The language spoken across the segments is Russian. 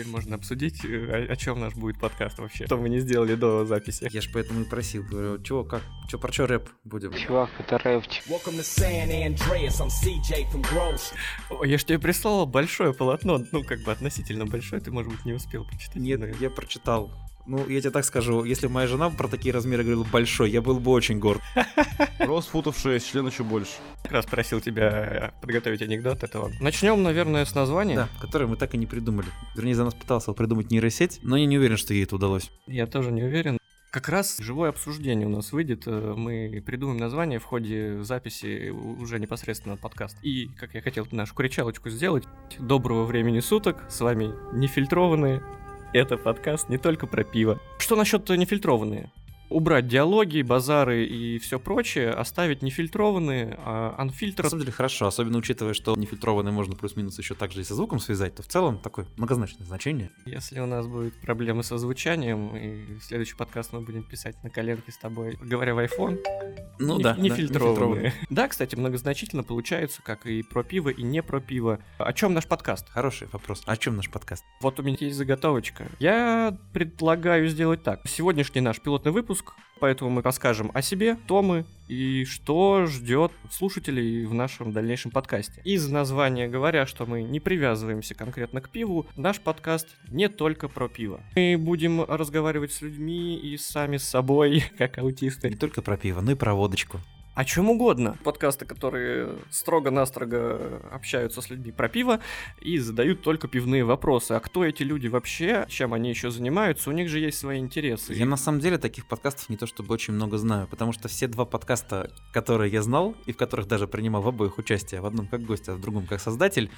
теперь можно обсудить, э, о, о чем наш будет подкаст вообще, что мы не сделали до записи. Я же поэтому и просил, говорю, чего, как, чё, про что рэп будем? Чувак, это рэпчик. Я ж тебе прислал большое полотно, ну, как бы относительно большое, ты, может быть, не успел почитать. Нет, но- я прочитал. Ну, я тебе так скажу, если бы моя жена про такие размеры говорила большой, я был бы очень горд. Рост футов 6, член еще больше. как раз просил тебя э, подготовить анекдот этого. Начнем, наверное, с названия. Да, который мы так и не придумали. Вернее, за нас пытался придумать нейросеть, но я не уверен, что ей это удалось. Я тоже не уверен. Как раз живое обсуждение у нас выйдет. э, Мы придумаем название в ходе записи уже непосредственно подкаст. И, как я хотел нашу кричалочку сделать, доброго времени суток. С вами нефильтрованные. Это подкаст не только про пиво. Что насчет нефильтрованные? Убрать диалоги, базары и все прочее, оставить нефильтрованные, а На анфильтр самом деле хорошо, особенно учитывая, что нефильтрованный можно плюс-минус еще также и со звуком связать, то в целом такое многозначное значение. Если у нас будут проблемы со звучанием, и следующий подкаст мы будем писать на коленке с тобой, говоря в iPhone, Ну не, да, не да, фильтрованные. Да, кстати, многозначительно получается, как и про пиво, и не про пиво. О чем наш подкаст? Хороший вопрос. О чем наш подкаст? Вот у меня есть заготовочка. Я предлагаю сделать так. Сегодняшний наш пилотный выпуск, поэтому мы расскажем о себе, кто мы и что ждет слушателей в нашем дальнейшем подкасте. Из названия говоря, что мы не привязываемся конкретно к пиву, наш подкаст не только про пиво. Мы будем разговаривать с людьми и сами с собой, как Не аутисты. только про пиво, но и про водочку. О чем угодно. Подкасты, которые строго-настрого общаются с людьми про пиво и задают только пивные вопросы. А кто эти люди вообще? Чем они еще занимаются? У них же есть свои интересы. Я на самом деле таких подкастов не то чтобы очень много знаю, потому что все два подкаста, которые я знал, и в которых даже принимал в обоих участие, в одном как гость, а в другом как создатель,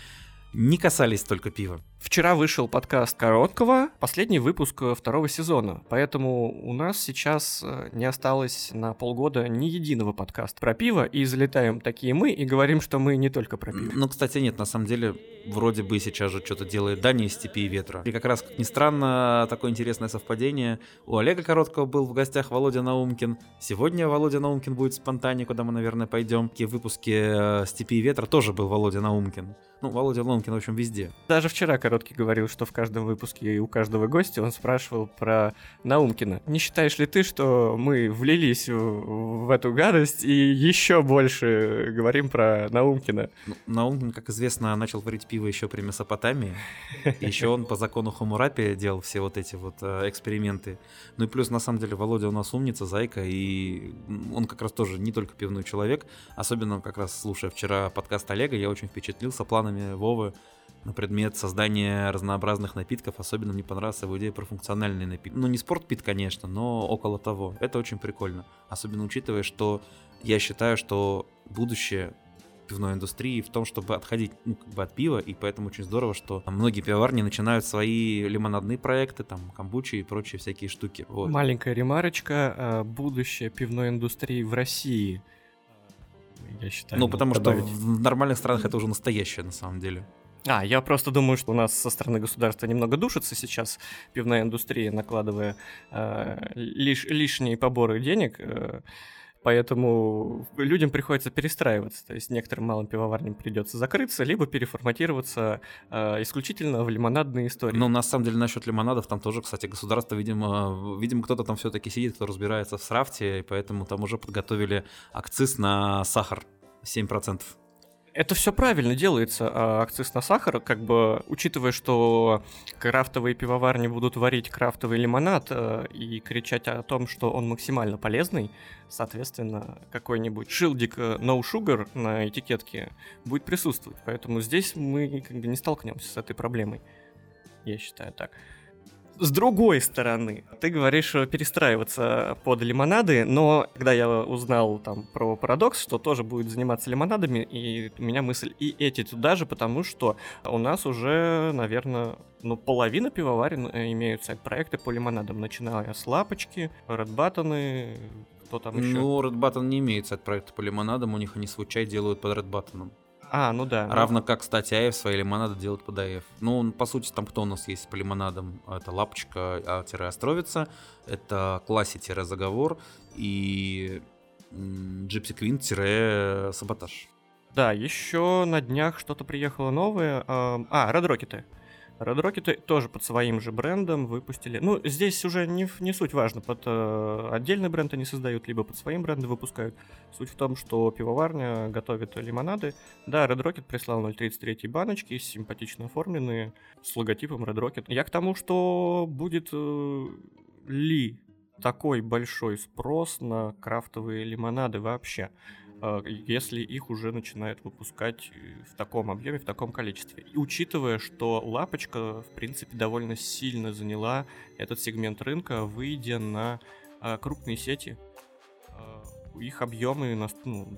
не касались только пива. Вчера вышел подкаст Короткого, последний выпуск э, второго сезона, поэтому у нас сейчас э, не осталось на полгода ни единого подкаста про пиво, и залетаем такие мы и говорим, что мы не только про пиво. Ну, кстати, нет, на самом деле, вроде бы сейчас же что-то делает Дани из степи и ветра. И как раз, как ни странно, такое интересное совпадение. У Олега Короткого был в гостях Володя Наумкин. Сегодня Володя Наумкин будет в спонтане, куда мы, наверное, пойдем. И в выпуске э, «Степи и ветра» тоже был Володя Наумкин. Ну, Володя Наумкин, в общем, везде. Даже вчера Короткий говорил, что в каждом выпуске и у каждого гостя он спрашивал про Наумкина. Не считаешь ли ты, что мы влились в, в эту гадость и еще больше говорим про Наумкина? Ну, Наумкин, как известно, начал варить пиво еще при Месопотамии. Еще он по закону Хамурапи делал все вот эти вот э, эксперименты. Ну и плюс, на самом деле, Володя у нас умница, зайка, и он как раз тоже не только пивной человек. Особенно, как раз слушая вчера подкаст Олега, я очень впечатлился планами Вовы на предмет создания разнообразных напитков. Особенно мне понравилась его идея про функциональные напитки. Ну, не спортпит, конечно, но около того. Это очень прикольно. Особенно учитывая, что я считаю, что будущее пивной индустрии в том, чтобы отходить ну, как бы от пива, и поэтому очень здорово, что многие пивоварни начинают свои лимонадные проекты, там, камбучи и прочие всякие штуки. Вот. Маленькая ремарочка. э, Будущее пивной индустрии в России. Я считаю. Ну, потому что добавить. в нормальных странах это уже настоящее, на самом деле. А, я просто думаю, что у нас со стороны государства немного душится сейчас пивная индустрия, накладывая э, лиш- лишние поборы денег. э, Поэтому людям приходится перестраиваться. То есть некоторым малым пивоварням придется закрыться, либо переформатироваться э, исключительно в лимонадные истории. Но на самом деле насчет лимонадов там тоже, кстати, государство, видимо, видимо, кто-то там все-таки сидит, кто разбирается в срафте, и поэтому там уже подготовили акциз на сахар 7%. Это все правильно делается, а акциз на сахар, как бы учитывая, что крафтовые пивоварни будут варить крафтовый лимонад э, и кричать о том, что он максимально полезный, соответственно, какой-нибудь шилдик э, no sugar на этикетке будет присутствовать. Поэтому здесь мы как бы не столкнемся с этой проблемой. Я считаю так. С другой стороны, ты говоришь что перестраиваться под лимонады, но когда я узнал там про парадокс, что тоже будет заниматься лимонадами, и у меня мысль и эти туда же, потому что у нас уже, наверное, ну, половина пивоварен э, имеют сайт-проекты по лимонадам, начиная с лапочки, редбаттоны, кто там еще. Ну, Red Button не имеет сайт-проекта по лимонадам, у них они свой чай делают под Red Button. А, ну да. ну, Равно как, кстати, АЭФ свои лимонады делают под АЭФ. Ну, по сути, там кто у нас есть по лимонадам? Это Лапочка-Островица, это Класси-Заговор и Джипси Квин-Саботаж. Да, еще на днях что-то приехало новое. А, Red Rocket. Red Rocket тоже под своим же брендом выпустили. Ну, здесь уже не, не суть важно, под э, отдельный бренд они создают, либо под своим брендом выпускают. Суть в том, что пивоварня готовит лимонады. Да, Red Rocket прислал 0.33 баночки, симпатично оформленные, с логотипом Red Rocket. Я к тому, что будет э, ли такой большой спрос на крафтовые лимонады вообще. А, если их уже начинают выпускать э, в таком объеме, в таком количестве. И учитывая, что Лапочка, в принципе, довольно сильно заняла этот сегмент рынка, выйдя на а, крупные сети, а, их объемы ну,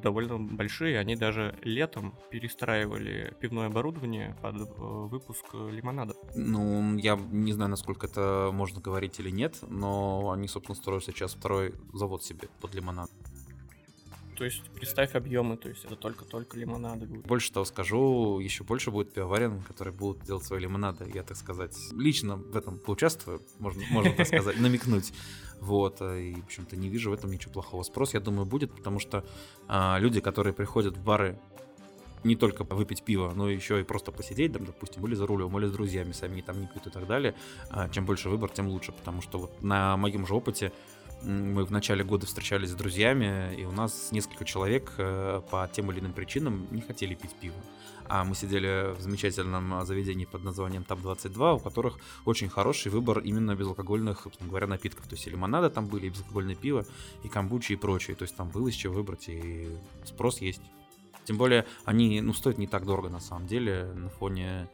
довольно большие. Они даже летом перестраивали пивное оборудование под э, выпуск лимонада. Ну, я не знаю, насколько это можно говорить или нет, но они, собственно, строят сейчас второй завод себе под лимонад. То есть представь объемы, то есть это только-только лимонады будут. Больше того скажу, еще больше будет пивоварен, которые будут делать свои лимонады, я так сказать. Лично в этом поучаствую, можно, можно так сказать, намекнуть. Вот, и, в общем-то, не вижу в этом ничего плохого. Спрос, я думаю, будет, потому что а, люди, которые приходят в бары не только выпить пиво, но еще и просто посидеть, там, допустим, или за рулем, или с друзьями, сами там не пьют и так далее. А, чем больше выбор, тем лучше, потому что вот на моем же опыте мы в начале года встречались с друзьями, и у нас несколько человек э, по тем или иным причинам не хотели пить пиво. А мы сидели в замечательном заведении под названием ТАП-22, у которых очень хороший выбор именно безалкогольных, говоря, напитков. То есть и лимонады там были, и безалкогольное пиво, и камбучи, и прочее. То есть там было из чего выбрать, и спрос есть. Тем более они, ну, стоят не так дорого на самом деле на фоне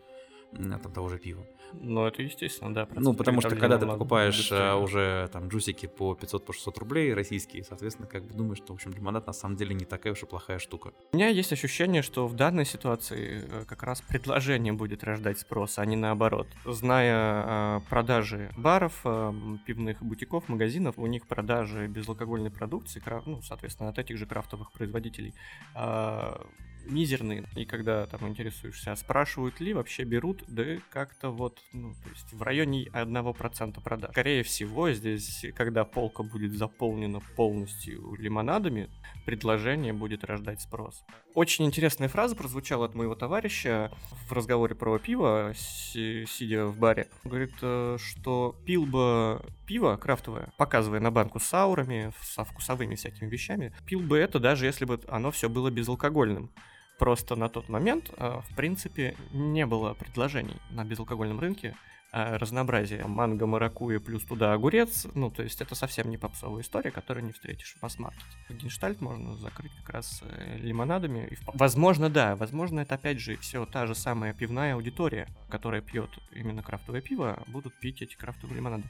там, того же пива. Ну, это естественно, да. Ну, потому что когда ты покупаешь быстрее. А, уже там джусики по 500 по 600 рублей российские, соответственно, как бы думаешь, что, в общем, лимонад на самом деле не такая уж и плохая штука. У меня есть ощущение, что в данной ситуации э, как раз предложение будет рождать спрос, а не наоборот. Зная э, продажи баров, э, пивных бутиков, магазинов, у них продажи безалкогольной продукции, ну, соответственно, от этих же крафтовых производителей, э, мизерные. И когда там интересуешься, а спрашивают ли, вообще берут, да как-то вот, ну, то есть в районе 1% продаж. Скорее всего, здесь, когда полка будет заполнена полностью лимонадами, предложение будет рождать спрос. Очень интересная фраза прозвучала от моего товарища в разговоре про пиво, сидя в баре. Говорит, э, что пил бы пиво крафтовое, показывая на банку с аурами, со вкусовыми всякими вещами, пил бы это даже если бы оно все было безалкогольным. Просто на тот момент, э, в принципе, не было предложений на безалкогольном рынке э, разнообразие. Манго, маракуя плюс туда огурец. Ну, то есть это совсем не попсовая история, которую не встретишь в масс-маркете. Генштальт можно закрыть как раз э, лимонадами. И, возможно, да. Возможно, это опять же все та же самая пивная аудитория, которая пьет именно крафтовое пиво, будут пить эти крафтовые лимонады.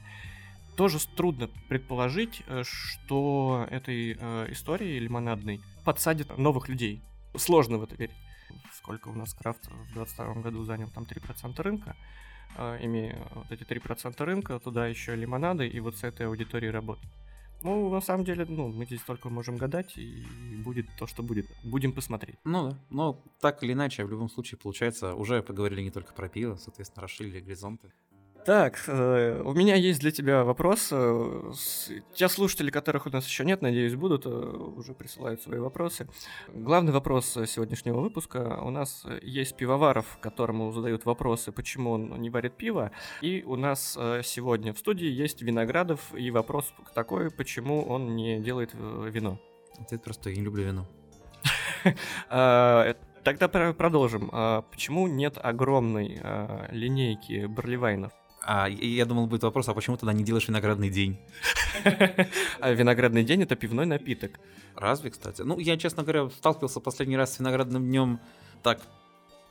Тоже трудно предположить, что этой э, истории лимонадной подсадит новых людей сложно в это верить. Сколько у нас крафт в 2022 году занял там 3% рынка, а, имея вот эти 3% рынка, туда еще лимонады, и вот с этой аудиторией работать. Ну, на самом деле, ну, мы здесь только можем гадать, и будет то, что будет. Будем посмотреть. Ну да, но так или иначе, в любом случае, получается, уже поговорили не только про пиво, соответственно, расширили горизонты. Так, э, у меня есть для тебя вопрос. Э, те слушатели, которых у нас еще нет, надеюсь, будут, э, уже присылают свои вопросы. Главный вопрос сегодняшнего выпуска. У нас есть пивоваров, которому задают вопросы, почему он не варит пиво. И у нас сегодня в студии есть Виноградов, и вопрос такой, почему он не делает вино. Ответ простой, я не люблю вино. Тогда продолжим. А почему нет огромной линейки барлевайнов? А я думал, будет вопрос, а почему тогда не делаешь виноградный день? А виноградный день это пивной напиток. Разве, кстати? Ну, я, честно говоря, сталкивался последний раз с виноградным днем так,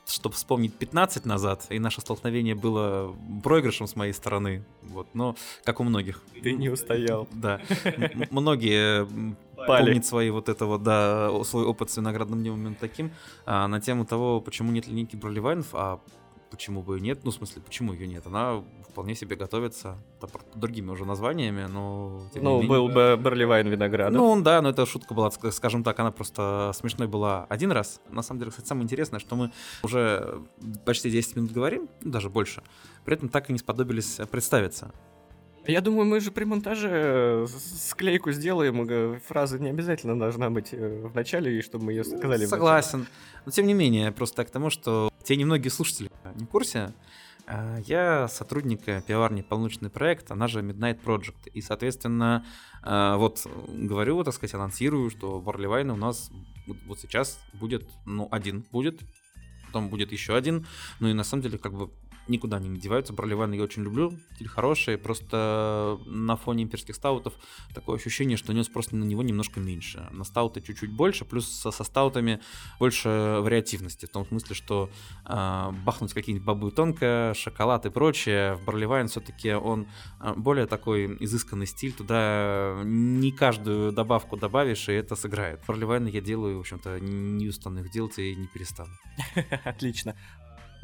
чтобы вспомнить 15 назад, и наше столкновение было проигрышем с моей стороны. Вот, но как у многих. Ты не устоял. Да. Многие помнят свои вот это вот, да, свой опыт с виноградным днем именно таким, а, на тему того, почему нет линейки Броливайнов, а почему бы и нет. Ну, в смысле, почему ее нет? Она вполне себе готовится другими уже названиями, но... Ну, менее... был бы Барлевайн виноград. Ну, да, но эта шутка была, скажем так, она просто смешной была один раз. На самом деле, кстати, самое интересное, что мы уже почти 10 минут говорим, ну, даже больше, при этом так и не сподобились представиться. Я думаю, мы же при монтаже э, склейку сделаем, фраза не обязательно должна быть э, в начале, и чтобы мы ее сказали. Согласен. Но тем не менее, просто к тому, что те немногие слушатели не в курсе, Я сотрудник э, пивоварни «Полночный проект», она же Midnight Project. И, соответственно, а, вот говорю, так сказать, анонсирую, что Барли Вайн у нас вот сейчас будет, ну, один будет, потом будет еще один. Ну и на самом деле, как бы никуда они не деваются. Барливайн я очень люблю, стиль хороший, просто на фоне имперских стаутов такое ощущение, что нес просто на него немножко меньше. На стауты чуть-чуть больше, плюс со, со стаутами больше вариативности, в том смысле, что а, бахнуть какие-нибудь бобы тонко, шоколад и прочее. В Барливайн все-таки он а, более такой изысканный стиль, туда не каждую добавку добавишь, и это сыграет. Барливайн я делаю, в общем-то, не устану их делать и не перестану. Отлично.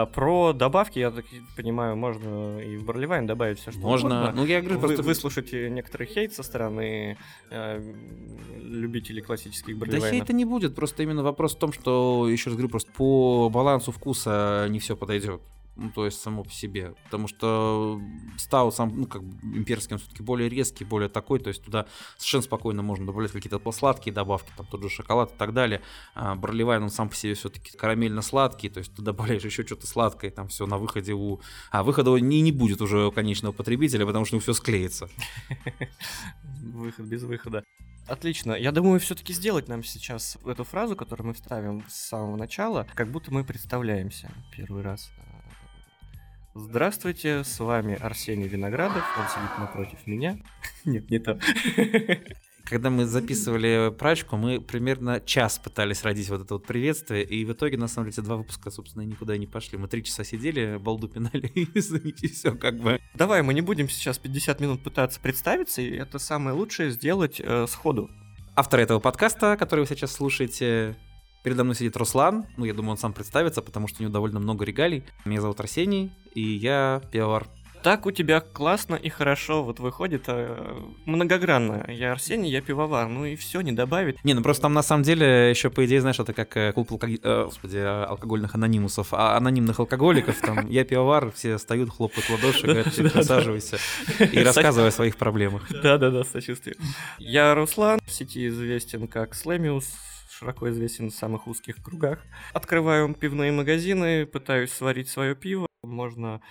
А про добавки, я так понимаю, можно и в Барливайн добавить все, что Можно, угодно. ну я говорю, Вы, просто выслушать некоторый хейт со стороны э, любителей классических Да барливайнов. хейта не будет, просто именно вопрос в том, что, еще раз говорю, просто по балансу вкуса не все подойдет. Ну, то есть само по себе. Потому что стаут сам, ну, как бы имперский, он все-таки более резкий, более такой, то есть туда совершенно спокойно можно добавлять какие-то сладкие добавки, там тот же шоколад и так далее. А Барливайн, он сам по себе все-таки карамельно-сладкий, то есть ты добавляешь еще что-то сладкое, там все на выходе у... А выхода не, не будет уже у конечного потребителя, потому что все склеится. Выход без выхода. Отлично. Я думаю, все-таки сделать нам сейчас эту фразу, которую мы вставим с самого начала, как будто мы представляемся первый раз. Здравствуйте, с вами Арсений Виноградов, он сидит напротив меня. Нет, не то. Когда мы записывали прачку, мы примерно час пытались родить вот это вот приветствие, и в итоге, на самом деле, эти два выпуска, собственно, никуда не пошли. Мы три часа сидели, балду пинали, и извините, все как бы. Давай, мы не будем сейчас 50 минут пытаться представиться, и это самое лучшее сделать э, сходу. Автор этого подкаста, который вы сейчас слушаете, передо мной сидит Руслан. Ну, я думаю, он сам представится, потому что у него довольно много регалий. Меня зовут Арсений, и я пивовар. Так у тебя классно и хорошо вот выходит э, многогранно. Я Арсений, я пивовар, ну и все, не добавить. Не, ну просто там на самом деле еще, по идее, знаешь, это как э, клуб алко- э, господи, э, алкогольных анонимусов, а анонимных алкоголиков, там, я пивовар, все встают, хлопают в ладоши, говорят, «Ты присаживайся и рассказывай о своих проблемах. Да-да-да, сочувствие. Я Руслан, в сети известен как Слэмиус, широко известен в самых узких кругах. Открываю пивные магазины, пытаюсь сварить свое пиво. Можно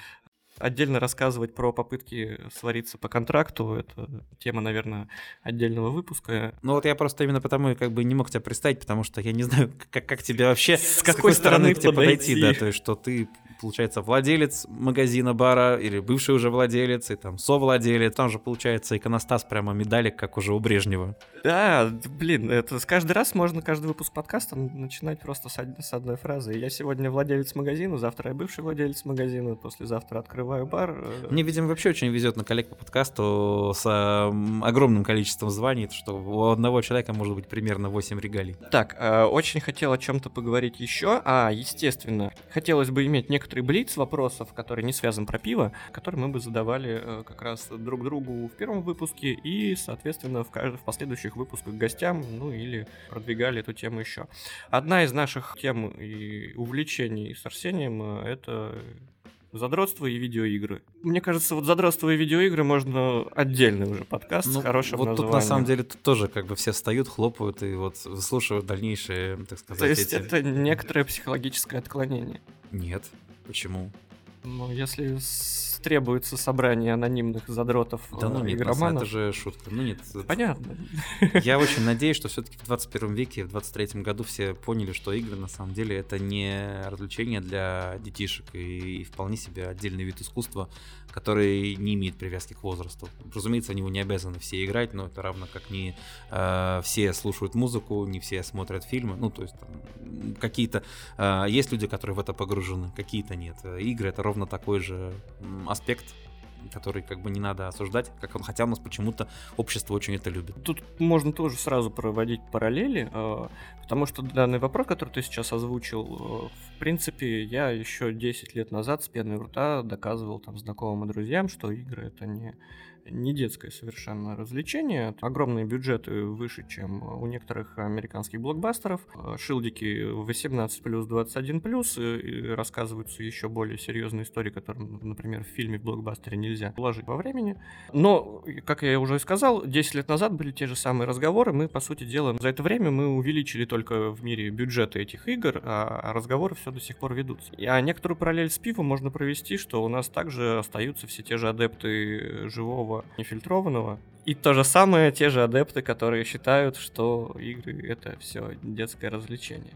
отдельно рассказывать про попытки свариться по контракту. Это тема, наверное, отдельного выпуска. Ну вот я просто именно потому как бы не мог тебя представить, потому что я не знаю, как, как тебе вообще, С какой стороны к тебе подойти, подойти? да, то есть что ты получается, владелец магазина бара или бывший уже владелец, и там совладелец. Там же получается иконостас прямо медалик, как уже у Брежнева. Да, блин, это с каждый раз можно каждый выпуск подкаста начинать просто с, с одной фразы. Я сегодня владелец магазина, завтра я бывший владелец магазина, послезавтра открываю бар. э, Мне, видимо, вообще очень везет на коллег по подкасту с м, огромным количеством званий, что у одного человека может быть примерно 8 регалий. Так, э, очень хотел о чем-то поговорить еще. А, естественно, хотелось бы иметь некоторый блиц вопросов, который не связан про пиво, который мы бы задавали э, как раз друг другу в первом выпуске и, соответственно, в, в последующих выпусках гостям, ну или продвигали эту тему еще. Одна из наших тем и увлечений с Арсением э, это задротство и видеоигры. Мне кажется, вот задротство и видеоигры можно отдельный уже подкаст с хорошим Ну, вот тут названием. на самом деле тут тоже как бы все встают, хлопают и вот выслушивают дальнейшие, так сказать, То есть эти- это некоторое психологическое отклонение. Нет. Почему? Ну, если требуется собрание анонимных задротов Да ну э, нет, на самом- игроманов, это же шутка. Ну нет. понятно. Я очень надеюсь, что все-таки в 21 веке, в 23 году все поняли, что игры на самом деле это не развлечение для детишек и, вполне себе отдельный вид искусства, который не имеет привязки к возрасту. Разумеется, они его не обязаны все играть, но это равно как не э, все слушают музыку, не все смотрят фильмы. Ну, то есть там, какие-то... э, есть люди, которые в это погружены, какие-то нет. Игры это ровно такой же аспект, который как бы не надо осуждать, как он, хотя у нас почему-то общество очень это любит. Тут можно тоже сразу проводить параллели, э, потому что данный вопрос, который ты сейчас озвучил, э, в принципе, я еще 10 лет назад с пеной рта доказывал там знакомым и друзьям, что игры это не не детское совершенно развлечение. Огромные бюджеты выше, чем у некоторых американских блокбастеров. Шилдики 18 плюс 21 плюс и рассказываются еще более серьезные истории, которые, например, в фильме в блокбастере нельзя уложить во времени. Но, как я уже сказал, 10 лет назад были те же самые разговоры. Мы, по сути дела, за это время мы увеличили только в мире бюджеты этих игр, а разговоры все до сих пор ведутся. А некоторую параллель с пивом можно провести, что у нас также остаются все те же адепты живого нефильтрованного. И то же самое те же адепты, которые считают, что игры это все детское развлечение.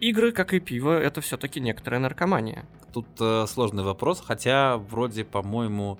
Игры, как и пиво, это все-таки некоторая наркомания. Тут э, сложный вопрос, хотя вроде, по-моему,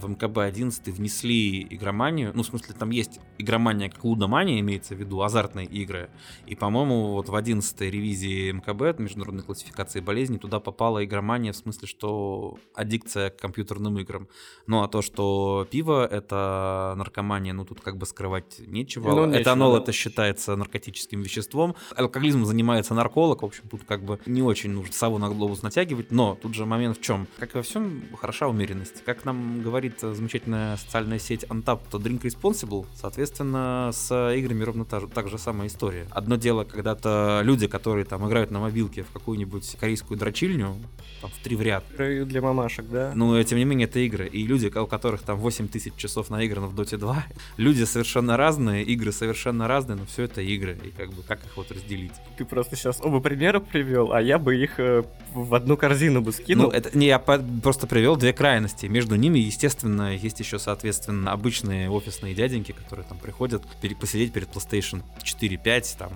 в МКБ-11 внесли игроманию, ну, в смысле, там есть игромания как лудомания, имеется в виду, азартные игры, и, по-моему, вот в 11 ревизии МКБ, международной классификации болезней, туда попала игромания в смысле, что аддикция к компьютерным играм. Ну, а то, что пиво — это наркомания, ну, тут как бы скрывать нечего. Ну, нечего Этанол это считается наркотическим веществом. Алкоголизмом занимается нарколог, в общем, тут как бы не очень нужно сову на глобус натягивать, но тут же момент в чем? Как и во всем, хороша умеренность. Как нам говорят говорит замечательная социальная сеть Untap, то Drink Responsible, соответственно, с играми ровно та так же самая история. Одно дело, когда-то люди, которые там играют на мобилке в какую-нибудь корейскую дрочильню, там, в три в ряд. Для мамашек, да? Ну, тем не менее, это игры. И люди, у которых там 8 тысяч часов наиграно в Dota 2, люди совершенно разные, игры совершенно разные, но все это игры. И как бы, как их вот разделить? Ты просто сейчас оба примера привел, а я бы их э, в одну корзину бы скинул. Ну, это не, я просто привел две крайности. Между ними, естественно, есть еще, соответственно, обычные офисные дяденьки, которые там приходят посидеть перед PlayStation 4-5, там,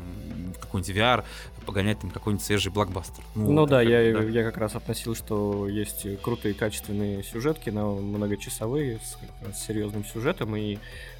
какой-нибудь VR, погонять там какой-нибудь свежий блокбастер. Ну, ну да, я, да, я как раз относил, что есть крутые качественные сюжетки на многочасовые с, с серьезным сюжетом, и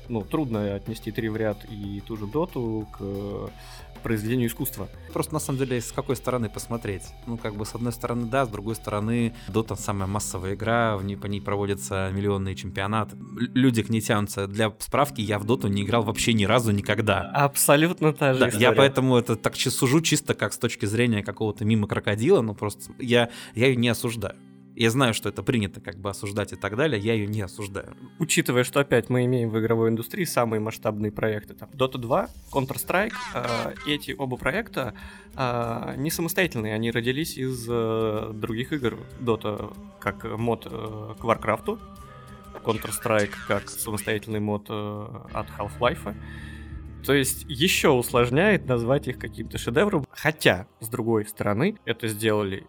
ну, трудно отнести три в ряд и ту же доту к произведению искусства. Просто на самом деле с какой стороны посмотреть. Ну, как бы с одной стороны, да, с другой стороны, Дота самая массовая игра, в ней, по ней проводятся миллионные чемпионаты. Люди к ней тянутся. Для справки, я в Доту не играл вообще ни разу никогда. Абсолютно та же да, история. Я поэтому это так сужу чисто как с точки зрения какого-то мимо крокодила, но просто я, я ее не осуждаю. Я знаю, что это принято как бы осуждать и так далее, я ее не осуждаю. Учитывая, что опять мы имеем в игровой индустрии самые масштабные проекты, там Dota 2, Counter-Strike, э, эти оба проекта э, не самостоятельные, они родились из э, других игр. Dota как мод э, к Warcraft, Counter-Strike как самостоятельный мод э, от Half-Life. То есть еще усложняет назвать их каким-то шедевром. Хотя, с другой стороны, это сделали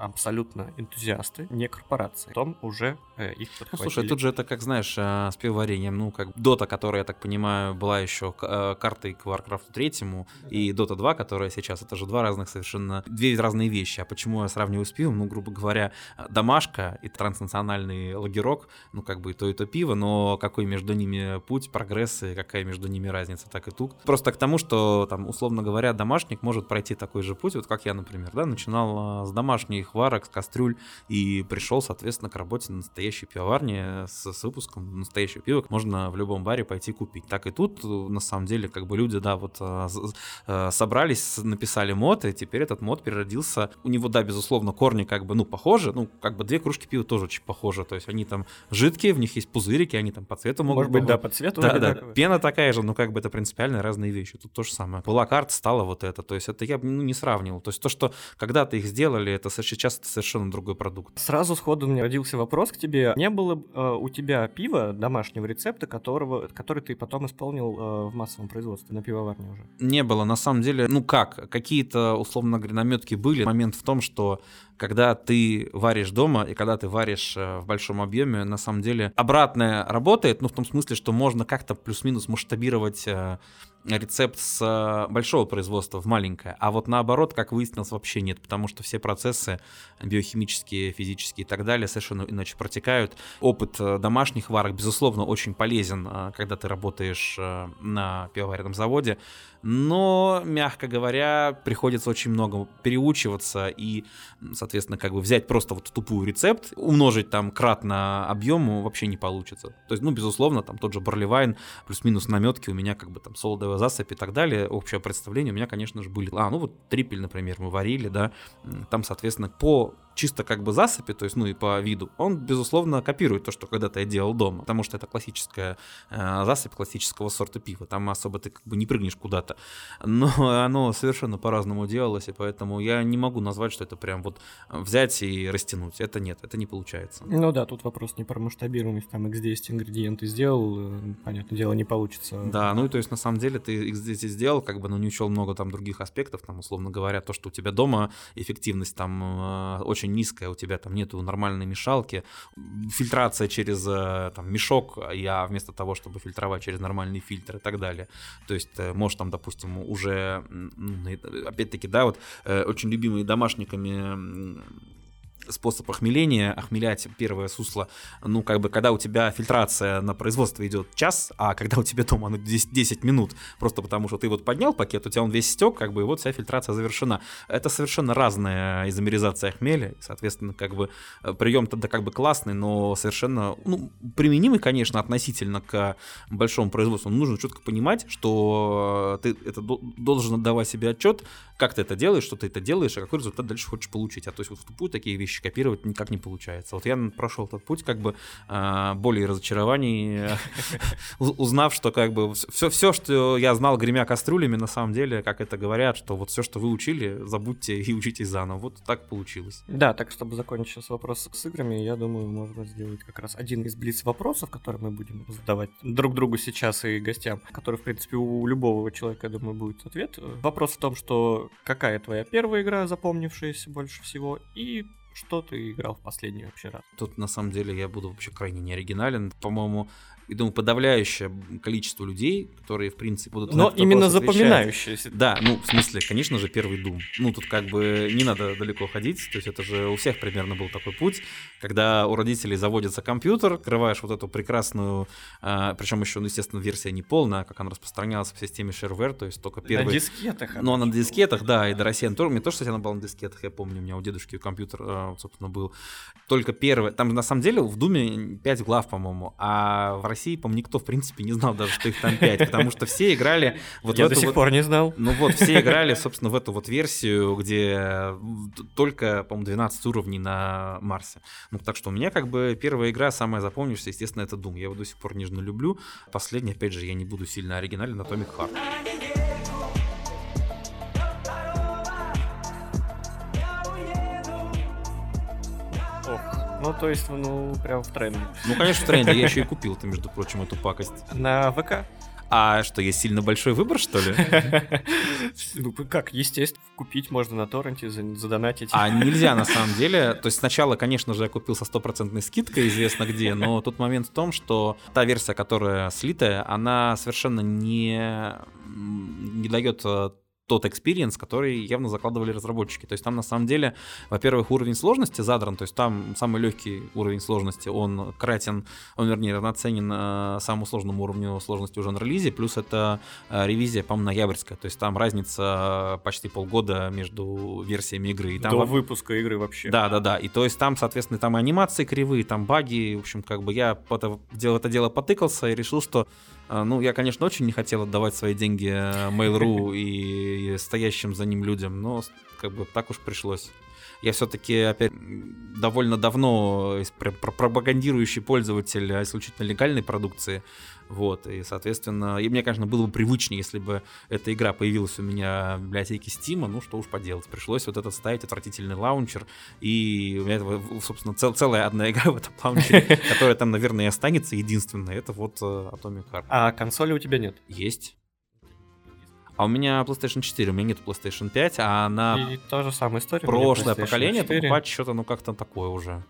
абсолютно энтузиасты, не корпорации. Потом уже э, их подхватили. Ну, слушай, тут же это, как знаешь, э, с пивоварением, ну, как Дота, которая, я так понимаю, была еще э, картой к Warcraft 3, и Dota 2, которая сейчас, это же два разных совершенно, две разные вещи. А почему я сравниваю с пивом? Ну, грубо говоря, домашка и транснациональный лагерок, ну, как бы и то, и то пиво, но какой между ними путь, прогресс и какая между ними разница, так и тут. Просто к тому, что, там, условно говоря, домашник может пройти такой же путь, вот как я, например, да, начинал с домашних этих варок, кастрюль, и пришел, соответственно, к работе на настоящей пивоварне с, с выпуском настоящего пива. Можно в любом баре пойти купить. Так и тут, на самом деле, как бы люди, да, вот а, собрались, написали мод, и теперь этот мод переродился. У него, да, безусловно, корни как бы, ну, похожи, ну, как бы две кружки пива тоже очень похожи, то есть они там жидкие, в них есть пузырики, они там по цвету могут Может быть, да, по цвету. Да, да, пена такая же, но как бы это принципиально разные вещи. Тут то же самое. Была карта, стала вот это, то есть это я ну, не сравнивал. То есть то, что когда-то их сделали, это сейчас это совершенно другой продукт. Сразу сходу у меня родился вопрос к тебе. Не было э, у тебя пива домашнего рецепта, которого, который ты потом исполнил э, в массовом производстве на пивоварне уже? Не было, на самом деле. Ну как, какие-то, условно говоря, наметки были. Момент в том, что когда ты варишь дома и когда ты варишь э, в большом объеме, на самом деле обратное работает, ну в том смысле, что можно как-то плюс-минус масштабировать э, рецепт с э, большого производства в маленькое, а вот наоборот, как выяснилось, вообще нет, потому что все процессы биохимические, физические и так далее совершенно иначе протекают. Опыт э, домашних варок, безусловно, очень полезен, э, когда ты работаешь на пивоваренном заводе, но, мягко говоря, приходится очень много переучиваться и, соответственно, как бы взять просто вот тупую рецепт, умножить там кратно объему вообще не получится. То есть, ну, безусловно, там тот же барливайн, плюс-минус наметки у меня как бы там солодовая засыпь и так далее, общее представление у меня, конечно же, были. А, ну вот трипель, например, мы варили, да, там, соответственно, по чисто как бы засыпи, то есть, ну и по виду, он, безусловно, копирует то, что когда-то я делал дома, потому что это классическая э, засыпь классического сорта пива, там особо ты как бы не прыгнешь куда-то, но оно совершенно по-разному делалось, и поэтому я не могу назвать, что это прям вот взять и растянуть, это нет, это не получается. Ну да, тут вопрос не про масштабируемость, там X10 ингредиенты сделал, э, понятное дело, не получится. Да, ну и то есть на самом деле ты X10 сделал, как бы, но не учел много там других аспектов, там, условно говоря, то, что у тебя дома эффективность там э, очень низкая, у тебя там нету нормальной мешалки, фильтрация через э, там мешок, я вместо того, чтобы фильтровать через нормальный фильтр и так далее. То есть э, можешь там, допустим, уже, опять-таки, да, вот очень любимые домашниками способ охмеления, охмелять первое сусло, ну, как бы, когда у тебя фильтрация на производство идет час, а когда у тебя дома оно 10, 10 минут, просто потому что ты вот поднял пакет, у тебя он весь стек, как бы, и вот вся фильтрация завершена. Это совершенно разная изомеризация хмеля, соответственно, как бы, э, прием тогда как бы классный, но совершенно, ну, применимый, конечно, относительно к большому производству. Нужно четко понимать, что ты это должен отдавать себе отчет, как ты это делаешь, что ты это делаешь, а какой результат дальше хочешь получить. А то есть вот в тупую такие вещи копировать никак не получается. Вот я прошел этот путь как бы э, более разочарований, узнав, что как бы все, все, что я знал, гремя кастрюлями, на самом деле, как это говорят, что вот все, что вы учили, забудьте и учитесь заново. Вот так получилось. Да, так чтобы закончить сейчас вопрос с играми, я думаю, можно сделать как раз один из блиц вопросов, которые мы будем задавать друг другу сейчас и гостям, который, в принципе, у любого человека, я думаю, будет ответ. Вопрос в том, что какая твоя первая игра, запомнившаяся больше всего, и что ты играл в последний вообще раз? Тут на самом деле я буду вообще крайне неоригинален. По-моему, и думаю, подавляющее количество людей, которые, в принципе, будут... Но именно запоминающиеся. Да, ну, в смысле, конечно же, первый Дум. Ну, тут как бы не надо далеко ходить, то есть это же у всех примерно был такой путь, когда у родителей заводится компьютер, открываешь вот эту прекрасную, а, причем еще, ну, естественно, версия не полная, как она распространялась в системе shareware, то есть только первый... На дискетах. Ну, на дискетах, да, и до России тоже, мне тоже, кстати, она была на дискетах, я помню, у меня у дедушки компьютер, а, собственно, был. Только первый, там на самом деле в Думе 5 глав, по-моему, а в России России, по никто, в принципе, не знал даже, что их там 5, потому что все играли... Вот Я до сих вот, пор не знал. Ну вот, все играли, собственно, в эту вот версию, где только, по-моему, 12 уровней на Марсе. Ну, так что у меня как бы первая игра, самая запомнившаяся, естественно, это Doom. Я его до сих пор нежно люблю. Последний, опять же, я не буду сильно оригинален, Atomic Heart. Ну, то есть, ну, прям в тренде. Ну, конечно, в тренде. Я еще и купил ты, между прочим, эту пакость. На ВК? А что, есть сильно большой выбор, что ли? Ну, как, естественно, купить можно на торренте, задонатить. А нельзя, на самом деле. То есть сначала, конечно же, я купил со стопроцентной скидкой, известно где, но тут момент в том, что та версия, которая слитая, она совершенно не, не дает э, тот experience, который явно закладывали разработчики. То есть там на самом деле, во-первых, уровень сложности задран, то есть там самый легкий уровень сложности, он кратен, он, вернее, равноценен э, самому сложному уровню сложности уже на релизе, плюс это э, ревизия, по-моему, ноябрьская, то есть там разница почти полгода между версиями игры. И там До во... выпуска игры вообще. Да, да, да, и то есть там, соответственно, там и анимации кривые, там баги, в общем, как бы я это, в это дело потыкался и решил, что ну, я, конечно, очень не хотел отдавать свои деньги э, Mail.ru и стоящим за ним людям, но как бы так уж пришлось. Я все-таки опять довольно давно пропагандирующий пользователь исключительно легальной продукции. Вот, и, соответственно, и мне, конечно, было бы привычнее, если бы эта игра появилась у меня в библиотеке Steam, ну что уж поделать. Пришлось вот этот ставить отвратительный лаунчер, и у меня, собственно, цел, целая одна игра в этом лаунчере, которая там, наверное, и останется единственная, это вот э, Atomic Heart. А консоли у тебя нет? Есть. А у меня PlayStation 4, у меня нет PlayStation 5, а на и та же самая история. Прошлое поколение 4. покупать что-то, ну как-то такое уже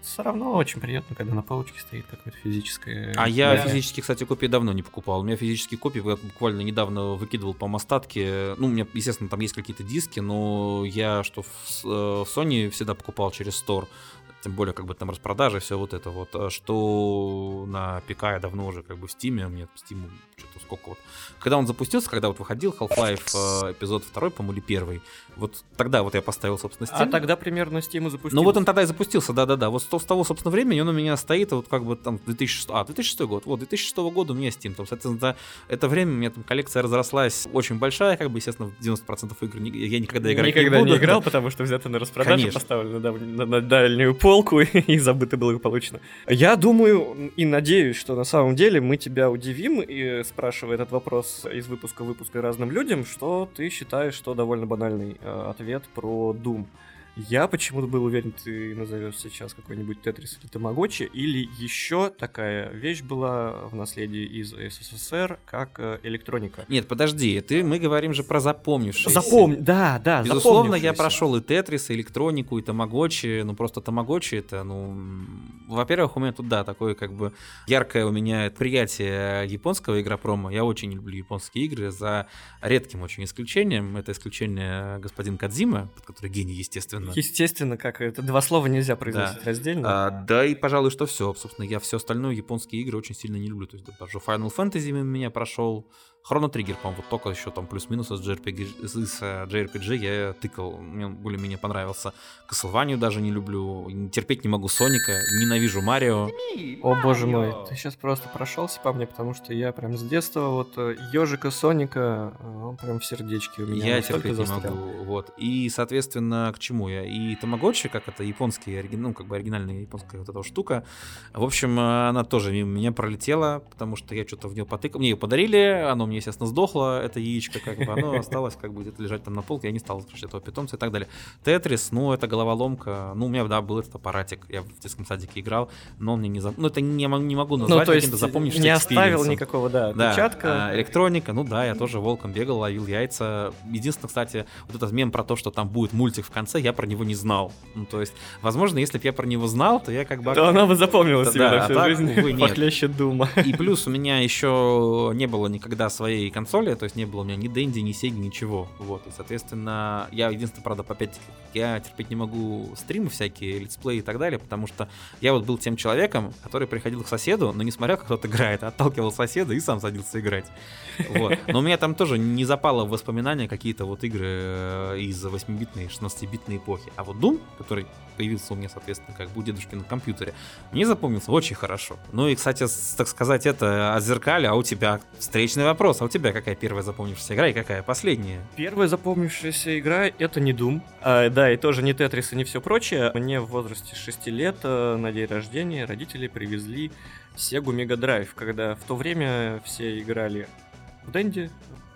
все равно очень приятно, когда на полочке стоит какое-то физическое. А я физические, кстати, копии давно не покупал. У меня физические копии я буквально недавно выкидывал по мастатке. Ну, у меня, естественно, там есть какие-то диски, но я что в, э, в Sony всегда покупал через Store тем более как бы там распродажи, все вот это вот, э, что на ПК я давно уже как бы в Steam, мне Steam что-то сколько вот. Когда он запустился, когда вот выходил Half-Life э, эпизод второй, по-моему, или первый, вот тогда вот я поставил, собственно, Steam. А тогда примерно Steam запустился. Ну вот он тогда и запустился, да-да-да. Вот с того, собственно, времени он у меня стоит, вот как бы там 2006, а, 2006 год, вот, 2006 года у меня Steam, там, соответственно, за это время у меня там коллекция разрослась очень большая, как бы, естественно, 90% игр я никогда играть никогда не буду. не играл, потому что взято на распродаже, Конечно. поставлено на, на, на дальнюю полку и забыто благополучно. Я думаю и надеюсь, что на самом деле мы тебя удивим, и спрашивая этот вопрос из выпуска в выпуска разным людям, что ты считаешь, что довольно банальный э, ответ про Doom. Я почему-то был уверен, ты назовешь сейчас какой-нибудь Тетрис или Тамагочи, или еще такая вещь была в наследии из СССР, как э, электроника. Нет, подожди, ты, мы говорим же про запомнившиеся. Запомни, да, да, Безусловно, я прошел и Тетрис, и электронику, и Тамагочи, ну просто Тамагочи это, ну, во-первых, у меня тут, да, такое как бы яркое у меня приятие японского игропрома. Я очень люблю японские игры, за редким очень исключением. Это исключение господин Кадзима, который гений, естественно, естественно. Естественно, как это два слова нельзя произносить да. раздельно. А, да, и, пожалуй, что все. Собственно, я все остальное японские игры очень сильно не люблю. То есть даже Final Fantasy меня прошел, Хроно Триггер, по-моему, вот только еще там плюс-минус из JRPG, из JRPG я тыкал, мне более-менее понравился. Castlevania даже не люблю, терпеть не могу Соника, ненавижу Марио. О боже мой, ты сейчас просто прошелся по мне, потому что я прям с детства вот ежика э, Соника, э, он прям в сердечке у меня. Я терпеть не могу, вот. И, соответственно, к чему я? И Тамагочи, как это японский, ну, как бы оригинальная японская вот эта штука, в общем, она тоже мимо меня пролетела, потому что я что-то в нее потыкал. Мне ее подарили, оно мне, естественно, сдохло, это яичко, как бы, оно осталось как бы где-то лежать там на полке, я не стал возвращать этого питомца и так далее. Тетрис, ну, это головоломка, ну, у меня, да, был этот аппаратик, я в детском садике играл, но он мне не... За... Ну, это не, не могу ну, назвать ну, то есть запомнившимся не оставил никакого, да, да отпечатка. А, электроника, ну да, я тоже волком бегал, ловил яйца. Единственное, кстати, вот этот мем про то, что там будет мультик в конце, я про него не знал. Ну, то есть, возможно, если бы я про него знал, то я как бы... То она бы запомнилась себе да, на всю а жизнь. Так, увы, Похлеще Дума. И плюс у меня еще не было никогда своей консоли, то есть не было у меня ни Дэнди, ни Сеги, ничего. Вот, и, соответственно, я единственное, правда, 5 я терпеть не могу стримы всякие, летсплеи и так далее, потому что я вот был тем человеком, который приходил к соседу, но не смотря, как кто-то играет, а отталкивал соседа и сам садился играть. Вот. Но у меня там тоже не запало в воспоминания какие-то вот игры э, из 8-битной, 16-битной эпохи. А вот Doom, который появился у меня, соответственно, как бы у дедушки на компьютере, мне запомнился очень хорошо. Ну и, кстати, так сказать, это о зеркале, а у тебя встречный вопрос. А у тебя какая первая запомнившаяся игра и какая последняя? Первая запомнившаяся игра — это не Doom. А, да, и тоже не Тетрис и не все прочее. Мне в возрасте 6 лет э, на день рождения родители привезли Sega Mega Drive, когда в то время все играли в Дэнди,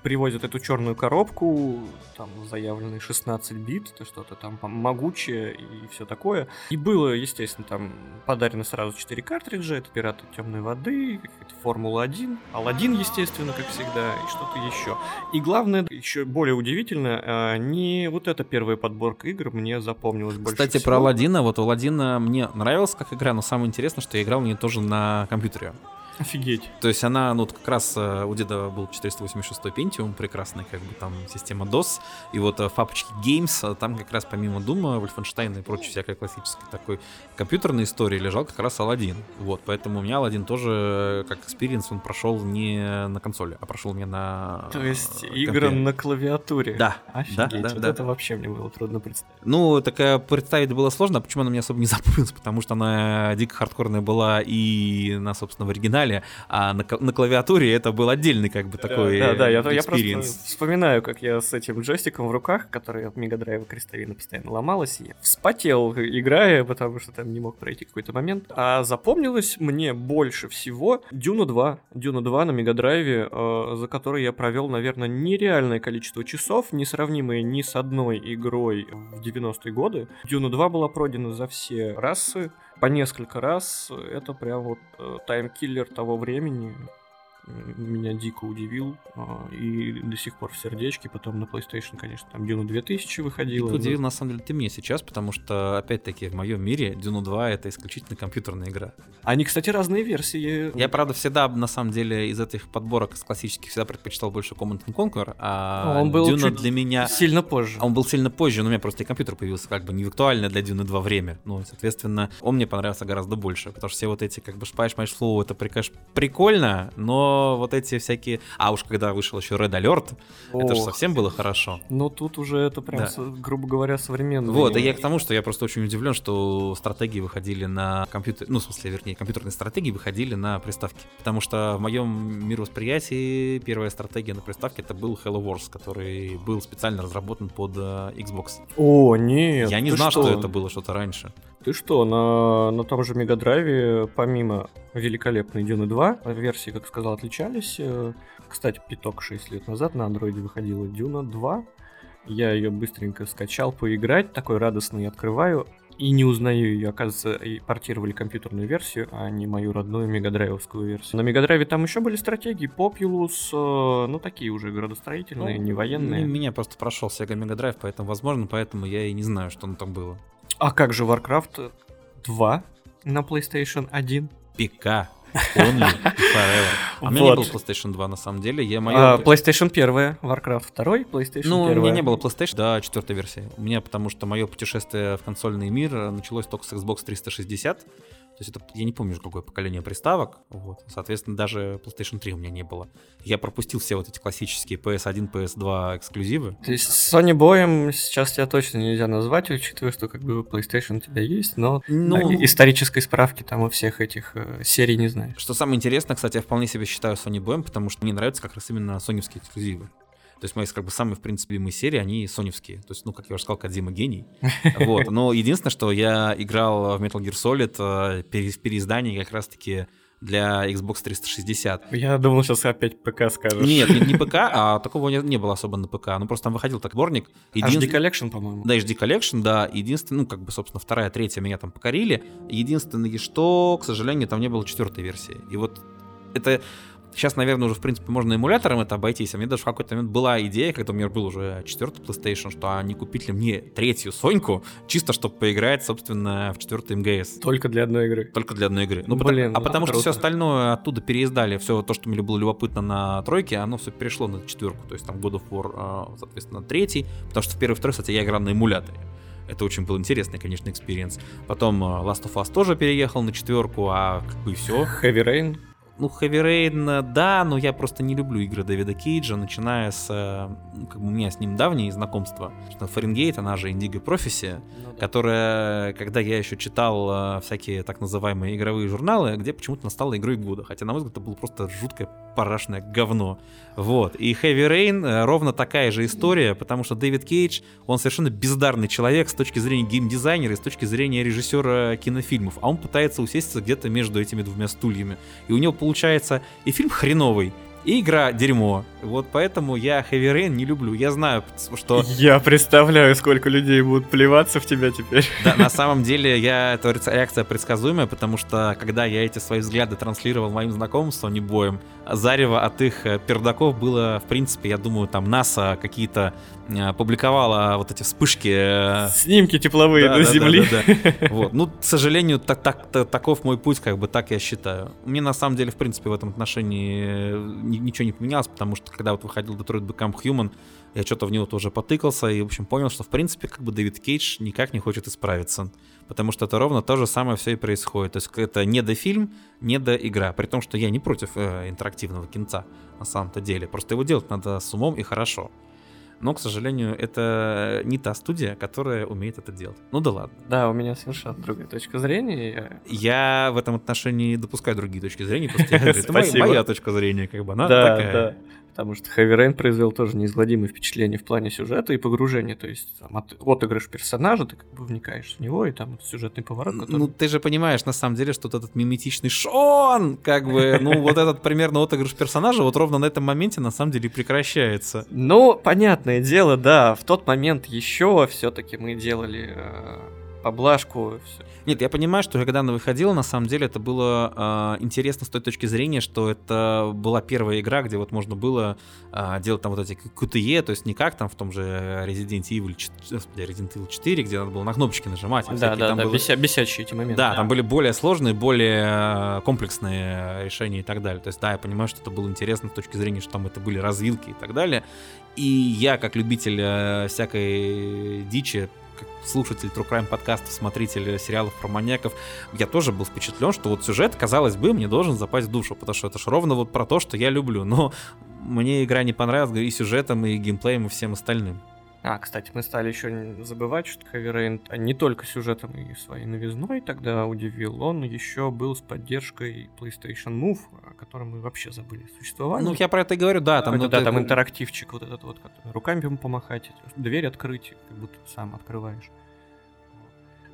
привозят эту черную коробку, там заявленный 16 бит, то что-то там могучее и все такое. И было, естественно, там подарено сразу 4 картриджа, это Пираты Темной Воды, Формула-1, Алладин, естественно, как всегда, и что-то еще. И главное, еще более удивительно, а, не вот эта первая подборка игр мне запомнилась больше Кстати, всего. про Алладина, вот Алладина мне нравилась как игра, но самое интересное, что я играл в нее тоже на компьютере. Офигеть. То есть она, ну, как раз э, у деда был 486 Pentium, прекрасный, как бы там система DOS, и вот э, папочке Games, э, там как раз помимо Дума, Wolfenstein и прочей всякой классической такой компьютерной истории лежал как раз Aladdin. Вот, поэтому у меня Aladdin тоже, как experience, он прошел не на консоли, а прошел мне на То есть компе. игры на клавиатуре? Да. Офигеть, да, да, вот да. это вообще мне было трудно представить. Ну, такая представить было сложно, а почему она мне особо не запомнилась, потому что она дико хардкорная была и на, собственно, в оригинале оригинале, а на, на клавиатуре это был отдельный как бы такой Да, да, я, я просто вспоминаю, как я с этим джойстиком в руках, который от Мега Драйва крестовина постоянно ломалась, я вспотел, играя, потому что там не мог пройти какой-то момент. А запомнилось мне больше всего Дюна 2. Дюна 2 на Мега Драйве, э, за который я провел, наверное, нереальное количество часов, несравнимое ни с одной игрой в 90-е годы. Дюна 2 была пройдена за все расы, по несколько раз. Это прям вот э, таймкиллер того времени. Меня дико удивил а, и до сих пор в сердечке. Потом на PlayStation, конечно, там Dune 2000 выходила. Дико удивил, на самом деле, ты мне сейчас, потому что, опять-таки, в моем мире Dune 2 это исключительно компьютерная игра. Они, кстати, разные версии. Я, правда, всегда, на самом деле, из этих подборок из классических всегда предпочитал больше Command Conquer, а он был Dune для меня... Сильно позже. Он был сильно позже, но у меня просто и компьютер появился как бы не виртуально для Dune 2 время. Ну, соответственно, он мне понравился гораздо больше, потому что все вот эти, как бы, Flow, это, прикольно, но вот эти всякие... А уж когда вышел еще Red Alert, Ох. это же совсем было хорошо. Ну, тут уже это прям, да. грубо говоря, современно. Вот, и я к тому, что я просто очень удивлен, что стратегии выходили на компьютер... Ну, в смысле, вернее, компьютерные стратегии выходили на приставки. Потому что в моем мировосприятии первая стратегия на приставке это был Hello Wars, который был специально разработан под э, Xbox. О, нет. Я не знал, что? что это было что-то раньше. Ты что, на, на том же Мегадрайве, помимо великолепной Дюны 2, версии, как сказал, отличались. Э, кстати, пяток 6 лет назад на андроиде выходила Дюна 2. Я ее быстренько скачал поиграть, такой радостный открываю, и не узнаю ее. Оказывается, и портировали компьютерную версию, а не мою родную мегадрайвовскую версию. На мегадрайве там еще были стратегии, Populous, э, ну такие уже градостроительные, ну, не военные. Меня просто прошел Sega Drive, поэтому, возможно, поэтому я и не знаю, что там было. А как же Warcraft 2 на PlayStation 1? ПК. Only forever. А у меня не было PlayStation 2 на самом деле. Я мою... а, PlayStation 1, Warcraft 2, PlayStation ну, 1. Ну, у меня не было PlayStation, да, четвертой версии. У меня, потому что мое путешествие в консольный мир началось только с Xbox 360. То есть это, я не помню, какое поколение приставок, вот, соответственно, даже PlayStation 3 у меня не было. Я пропустил все вот эти классические PS1, PS2 эксклюзивы. То есть Sony боем сейчас тебя точно нельзя назвать, учитывая, что как бы PlayStation у тебя есть, но ну, исторической справки там у всех этих э, серий не знаешь. Что самое интересное, кстати, я вполне себе считаю Sony боем, потому что мне нравятся как раз именно соневские эксклюзивы. То есть мои как бы самые, в принципе, любимые серии, они соневские. То есть, ну, как я уже сказал, Кадзима гений. Вот. Но единственное, что я играл в Metal Gear Solid э, в переиздании как раз-таки для Xbox 360. Я думал, сейчас опять ПК скажешь. Нет, не, не ПК, а такого не, не было особо на ПК. Ну, просто там выходил так сборник. Един... HD Collection, по-моему. Да, HD Collection, да. Единственное, ну, как бы, собственно, вторая, третья меня там покорили. Единственное, что, к сожалению, там не было четвертой версии. И вот это Сейчас, наверное, уже, в принципе, можно эмулятором это обойтись. А мне даже в какой-то момент была идея, когда у меня был уже четвертый PlayStation, что они купить ли мне третью Соньку, чисто чтобы поиграть, собственно, в четвертый МГС. Только для одной игры. Только для одной игры. Ну, Блин, потому, а потому что все остальное оттуда переиздали. Все то, что мне было любопытно на тройке, оно все перешло на четверку. То есть там God of War, а, соответственно, третий. Потому что в первый и второй, кстати, я играл на эмуляторе. Это очень был интересный, конечно, experience. Потом а, Last of Us тоже переехал на четверку, а как бы и все. Heavy Rain ну, Rain, да, но я просто не люблю игры Дэвида Кейджа, начиная с... Э, ну, как бы у меня с ним давние знакомства. Что Фаренгейт, она же Indigo Prophecy, ну, да. которая, когда я еще читал э, всякие так называемые игровые журналы, где почему-то настала игрой года. Хотя, на мой взгляд, это было просто жуткое парашное говно. Вот. И Heavy Rain э, ровно такая же история, потому что Дэвид Кейдж, он совершенно бездарный человек с точки зрения геймдизайнера и с точки зрения режиссера кинофильмов. А он пытается усесться где-то между этими двумя стульями. И у него получается и фильм хреновый, и игра дерьмо. Вот поэтому я Heavy Rain не люблю. Я знаю, что... Я представляю, сколько людей будут плеваться в тебя теперь. Да, на самом деле, я эта реакция предсказуемая, потому что когда я эти свои взгляды транслировал моим знакомым с Sony Боем, зарево от их э, пердаков было, в принципе, я думаю, там НАСА какие-то публиковала вот эти вспышки. Э, Снимки тепловые да, на да, Земли. Да, да, да. Вот. Ну, к сожалению, так, так, так, таков мой путь, как бы так я считаю. Мне на самом деле, в принципе, в этом отношении ничего не поменялось, потому что когда вот выходил Detroit Become Human, я что-то в него тоже потыкался и, в общем, понял, что, в принципе, как бы Дэвид Кейдж никак не хочет исправиться. Потому что это ровно то же самое все и происходит. То есть это не до фильм, не до игра. При том, что я не против э, интерактивного кинца на самом-то деле. Просто его делать надо с умом и хорошо. Но, к сожалению, это не та студия, которая умеет это делать. Ну да ладно. Да, у меня совершенно другая точка зрения. Я в этом отношении допускаю другие точки зрения, просто я говорю, это моя точка зрения, как бы она такая. Потому что Heavy Rain произвел тоже неизгладимое впечатление в плане сюжета и погружения. То есть там, от, отыгрыш персонажа, ты как бы вникаешь в него, и там сюжетный поворот. Который... Ну, ты же понимаешь, на самом деле, что вот этот миметичный Шон, как бы, ну, вот этот примерно отыгрыш персонажа вот ровно на этом моменте на самом деле прекращается. Ну, понятное дело, да. В тот момент еще все-таки мы делали э, поблажку. Все. Нет, я понимаю, что когда она выходила, на самом деле это было э, интересно с той точки зрения, что это была первая игра, где вот можно было э, делать там вот эти QTE, то есть не как там в том же Resident Evil 4, Resident Evil 4 где надо было на кнопочки нажимать. А да, да, там да, было... беся, бесячие эти моменты. Да, да, там были более сложные, более комплексные решения и так далее. То есть да, я понимаю, что это было интересно с точки зрения, что там это были развилки и так далее. И я, как любитель э, всякой дичи, слушатель True Crime подкастов, смотритель сериалов про маньяков, я тоже был впечатлен, что вот сюжет, казалось бы, мне должен запасть в душу, потому что это же ровно вот про то, что я люблю. Но мне игра не понравилась и сюжетом, и геймплеем, и всем остальным. А, кстати, мы стали еще забывать, что а не только сюжетом и своей новизной тогда удивил, он еще был с поддержкой PlayStation Move, о котором мы вообще забыли существование. Ну, я про это и говорю, да. Там, ну, да, там интерактивчик вот этот вот, руками ему помахать, дверь открыть, как будто сам открываешь.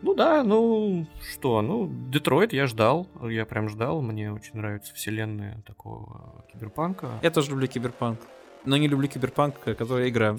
Ну да, ну что, ну Детройт я ждал, я прям ждал, мне очень нравится вселенная такого киберпанка. Я тоже люблю киберпанк, но не люблю киберпанк, который игра.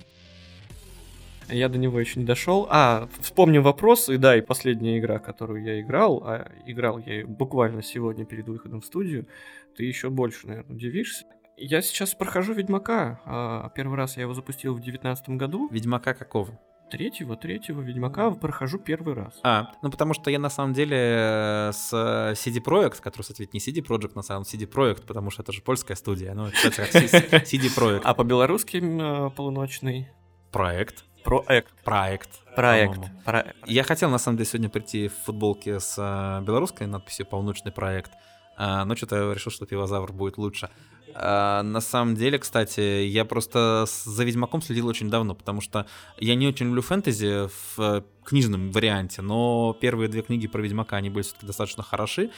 Я до него еще не дошел. А, вспомним вопрос, и да, и последняя игра, которую я играл, а играл я буквально сегодня перед выходом в студию, ты еще больше, наверное, удивишься. Я сейчас прохожу Ведьмака. А, первый раз я его запустил в девятнадцатом году. Ведьмака какого? Третьего, третьего Ведьмака прохожу первый раз. А, ну потому что я на самом деле э, с CD Projekt, который, кстати, ведь не CD Projekt, на самом CD Projekt, потому что это же польская студия, ну, как CD Projekt. А по-белорусски э, полуночный? Проект. Проект. Проект. Проект. Про... Я хотел, на самом деле, сегодня прийти в футболке с э, белорусской надписью «Полночный проект», э, но что-то решил, что пивозавр будет лучше. Э, на самом деле, кстати, я просто за Ведьмаком следил очень давно, потому что я не очень люблю фэнтези в книжном варианте, но первые две книги про Ведьмака, они были все-таки достаточно хороши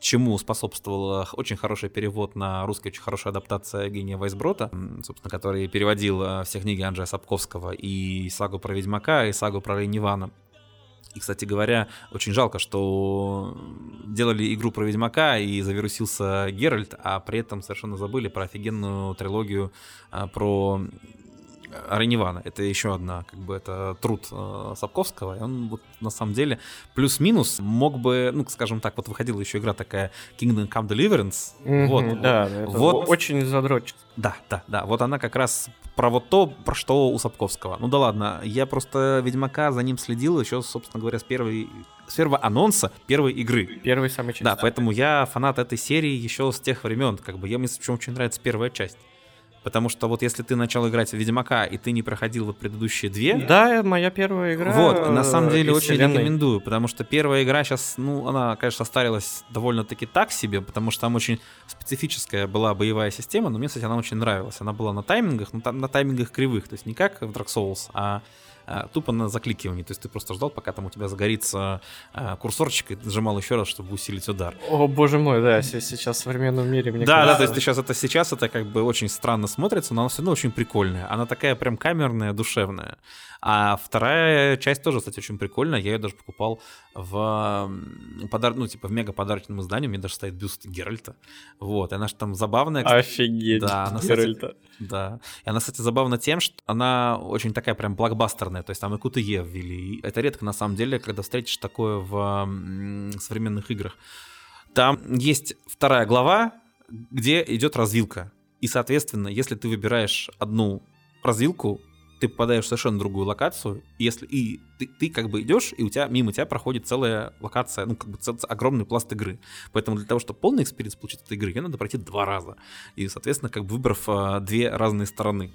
чему способствовал очень хороший перевод на русский, очень хорошая адаптация Евгения Вайсброта, собственно, который переводил э, все книги Анджея Сапковского и сагу про Ведьмака, и сагу про Рейнивана. И, кстати говоря, очень жалко, что делали игру про Ведьмака и завирусился Геральт, а при этом совершенно забыли про офигенную трилогию э, про Рейнивана. Это еще одна, как бы, это труд э, Сапковского. И он вот на самом деле плюс-минус мог бы, ну, скажем так, вот выходила еще игра такая Kingdom Come Deliverance. Mm-hmm, вот, да, вот, вот очень задрочит. Да, да, да. Вот она как раз про вот то, про что у Сапковского. Ну да ладно, я просто Ведьмака за ним следил еще, собственно говоря, с первой с первого анонса первой игры. Первый самый часть. Да, поэтому я фанат этой серии еще с тех времен. Как бы, я мне причем очень нравится первая часть. Потому что вот если ты начал играть в Ведьмака, и ты не проходил вот предыдущие две... Да, моя первая игра. Вот, на самом деле очень вселенной. рекомендую, потому что первая игра сейчас, ну, она, конечно, состарилась довольно-таки так себе, потому что там очень специфическая была боевая система, но мне, кстати, она очень нравилась. Она была на таймингах, но там на таймингах кривых, то есть не как в Dark Souls, а, тупо на закликивание. То есть ты просто ждал, пока там у тебя загорится а, курсорчик, и нажимал еще раз, чтобы усилить удар. О, боже мой, да, сейчас в современном мире, мне Да, кажется... да, то есть ты сейчас это сейчас это как бы очень странно смотрится, но она все равно очень прикольная. Она такая прям камерная, душевная. А вторая часть тоже, кстати, очень прикольная. Я ее даже покупал в подар... ну, типа, в мега подарочном издании. У меня даже стоит бюст Геральта. Вот. И она же там забавная. Кстати. Офигеть. Да, она, Геральта. Кстати, да. И она, кстати, забавна тем, что она очень такая прям блокбастерная. То есть там и QTE ввели. И это редко, на самом деле, когда встретишь такое в современных играх. Там есть вторая глава, где идет развилка. И, соответственно, если ты выбираешь одну развилку, ты попадаешь в совершенно другую локацию, и если и ты, ты как бы идешь, и у тебя мимо тебя проходит целая локация, ну, как бы цел, огромный пласт игры. Поэтому для того, чтобы полный experience получить от игры, ее надо пройти два раза. И, соответственно, как бы выбрав а, две разные стороны.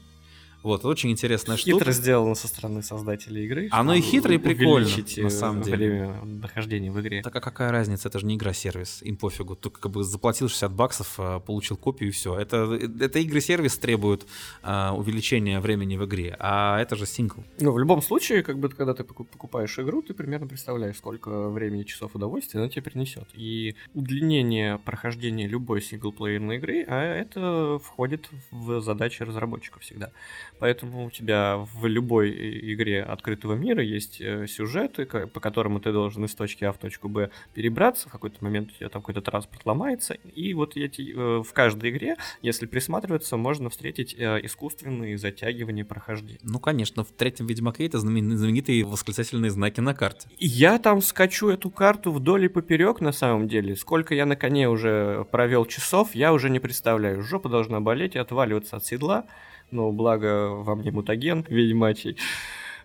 Вот, очень интересная Хитро штука. сделано со стороны создателей игры. Оно и хитро, и прикольно, на самом деле. время нахождения в игре. Так а какая разница, это же не игра-сервис, им пофигу. Ты как бы заплатил 60 баксов, а, получил копию и все. Это, это игры-сервис требует а, увеличения времени в игре, а это же сингл. Ну, в любом случае, как бы, когда ты покупаешь игру, ты примерно представляешь, сколько времени, часов удовольствия она тебе принесет. И удлинение прохождения любой синглплеерной игры, а это входит в задачи разработчиков всегда. Поэтому у тебя в любой игре открытого мира есть э, сюжеты, по которому ты должен из точки А в точку Б перебраться, в какой-то момент у тебя там какой-то транспорт ломается, и вот эти, э, в каждой игре, если присматриваться, можно встретить э, искусственные затягивания прохождения. Ну, конечно, в третьем Ведьмаке это знаменитые восклицательные знаки на карте. Я там скачу эту карту вдоль и поперек, на самом деле. Сколько я на коне уже провел часов, я уже не представляю. Жопа должна болеть и отваливаться от седла. Но благо во мне мутаген ведьмачий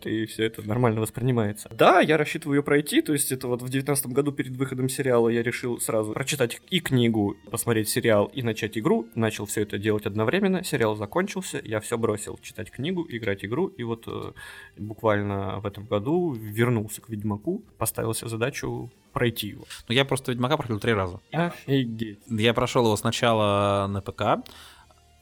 и все это нормально воспринимается. Да, я рассчитываю ее пройти, то есть это вот в девятнадцатом году перед выходом сериала я решил сразу прочитать и книгу, посмотреть сериал и начать игру. Начал все это делать одновременно, сериал закончился, я все бросил, читать книгу, играть игру, и вот э, буквально в этом году вернулся к Ведьмаку, поставил себе задачу пройти его. Ну, я просто Ведьмака проходил три раза. Офигеть. Я прошел его сначала на ПК,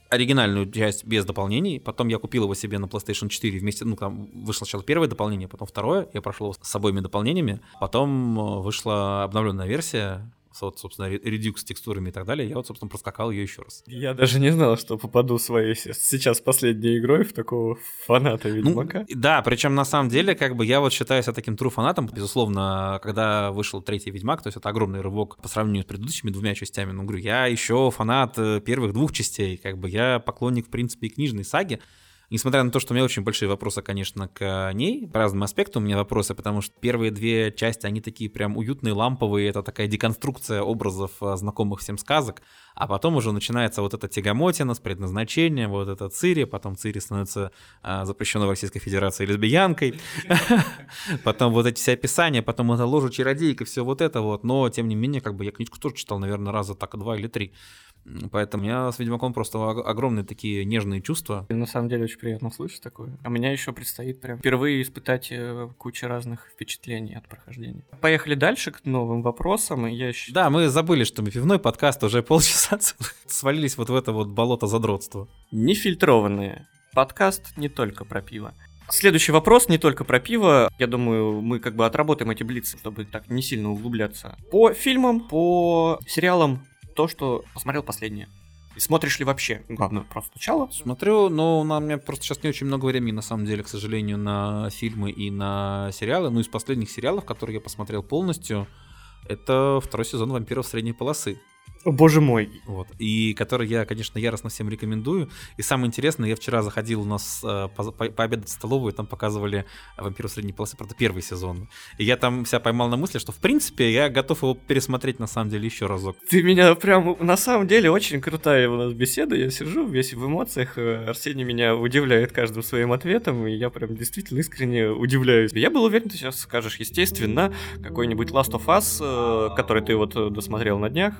оригинальную часть без дополнений. Потом я купил его себе на PlayStation 4 вместе, ну, там вышло сначала первое дополнение, потом второе. Я прошел с обоими дополнениями. Потом э, вышла обновленная версия, вот, собственно, редюк с текстурами и так далее, я вот, собственно, проскакал ее еще раз. Я даже не знал, что попаду своей сейчас последней игрой в такого фаната ну, Ведьмака. Ну, да, причем на самом деле, как бы я вот считаю себя таким true фанатом, безусловно, когда вышел третий Ведьмак, то есть это огромный рывок по сравнению с предыдущими двумя частями, ну, говорю, я еще фанат э, первых двух частей, как бы я поклонник, в принципе, и книжной саги, Несмотря на то, что у меня очень большие вопросы, конечно, к ней, по разным аспектам у меня вопросы, потому что первые две части, они такие прям уютные, ламповые, это такая деконструкция образов а, знакомых всем сказок, а потом уже начинается вот эта тягомотина с предназначением, вот это Цири, потом Цири становится а, запрещенной в Российской Федерации лесбиянкой, потом вот эти все описания, потом это ложа чародейка, все вот это вот, но тем не менее, как бы я книжку тоже читал, наверное, раза так два или три. Поэтому у меня с Ведьмаком просто огромные такие нежные чувства. И на самом деле очень приятно слышать такое. А меня еще предстоит прям впервые испытать э, кучу разных впечатлений от прохождения. Поехали дальше к новым вопросам. Я еще... Да, мы забыли, что мы пивной подкаст уже полчаса свалились вот в это вот болото задротства. Нефильтрованные. Подкаст не только про пиво. Следующий вопрос не только про пиво. Я думаю, мы как бы отработаем эти блицы, чтобы так не сильно углубляться. По фильмам, по сериалам, то, что посмотрел последнее. И смотришь ли вообще? Главное, просто сначала. Смотрю, но у меня просто сейчас не очень много времени, на самом деле, к сожалению, на фильмы и на сериалы. Ну, из последних сериалов, которые я посмотрел полностью, это второй сезон «Вампиров средней полосы». О, боже мой. Вот. И который я, конечно, яростно всем рекомендую. И самое интересное, я вчера заходил у нас э, по, по, пообедать в столовую, и там показывали «Вампиров средней полосы», правда, первый сезон. И я там себя поймал на мысли, что, в принципе, я готов его пересмотреть, на самом деле, еще разок. Ты меня прям, на самом деле, очень крутая у нас беседа. Я сижу весь в эмоциях. Э, Арсений меня удивляет каждым своим ответом, и я прям действительно искренне удивляюсь. Я был уверен, ты сейчас скажешь, естественно, какой-нибудь Last of Us, э, который ты вот досмотрел на днях.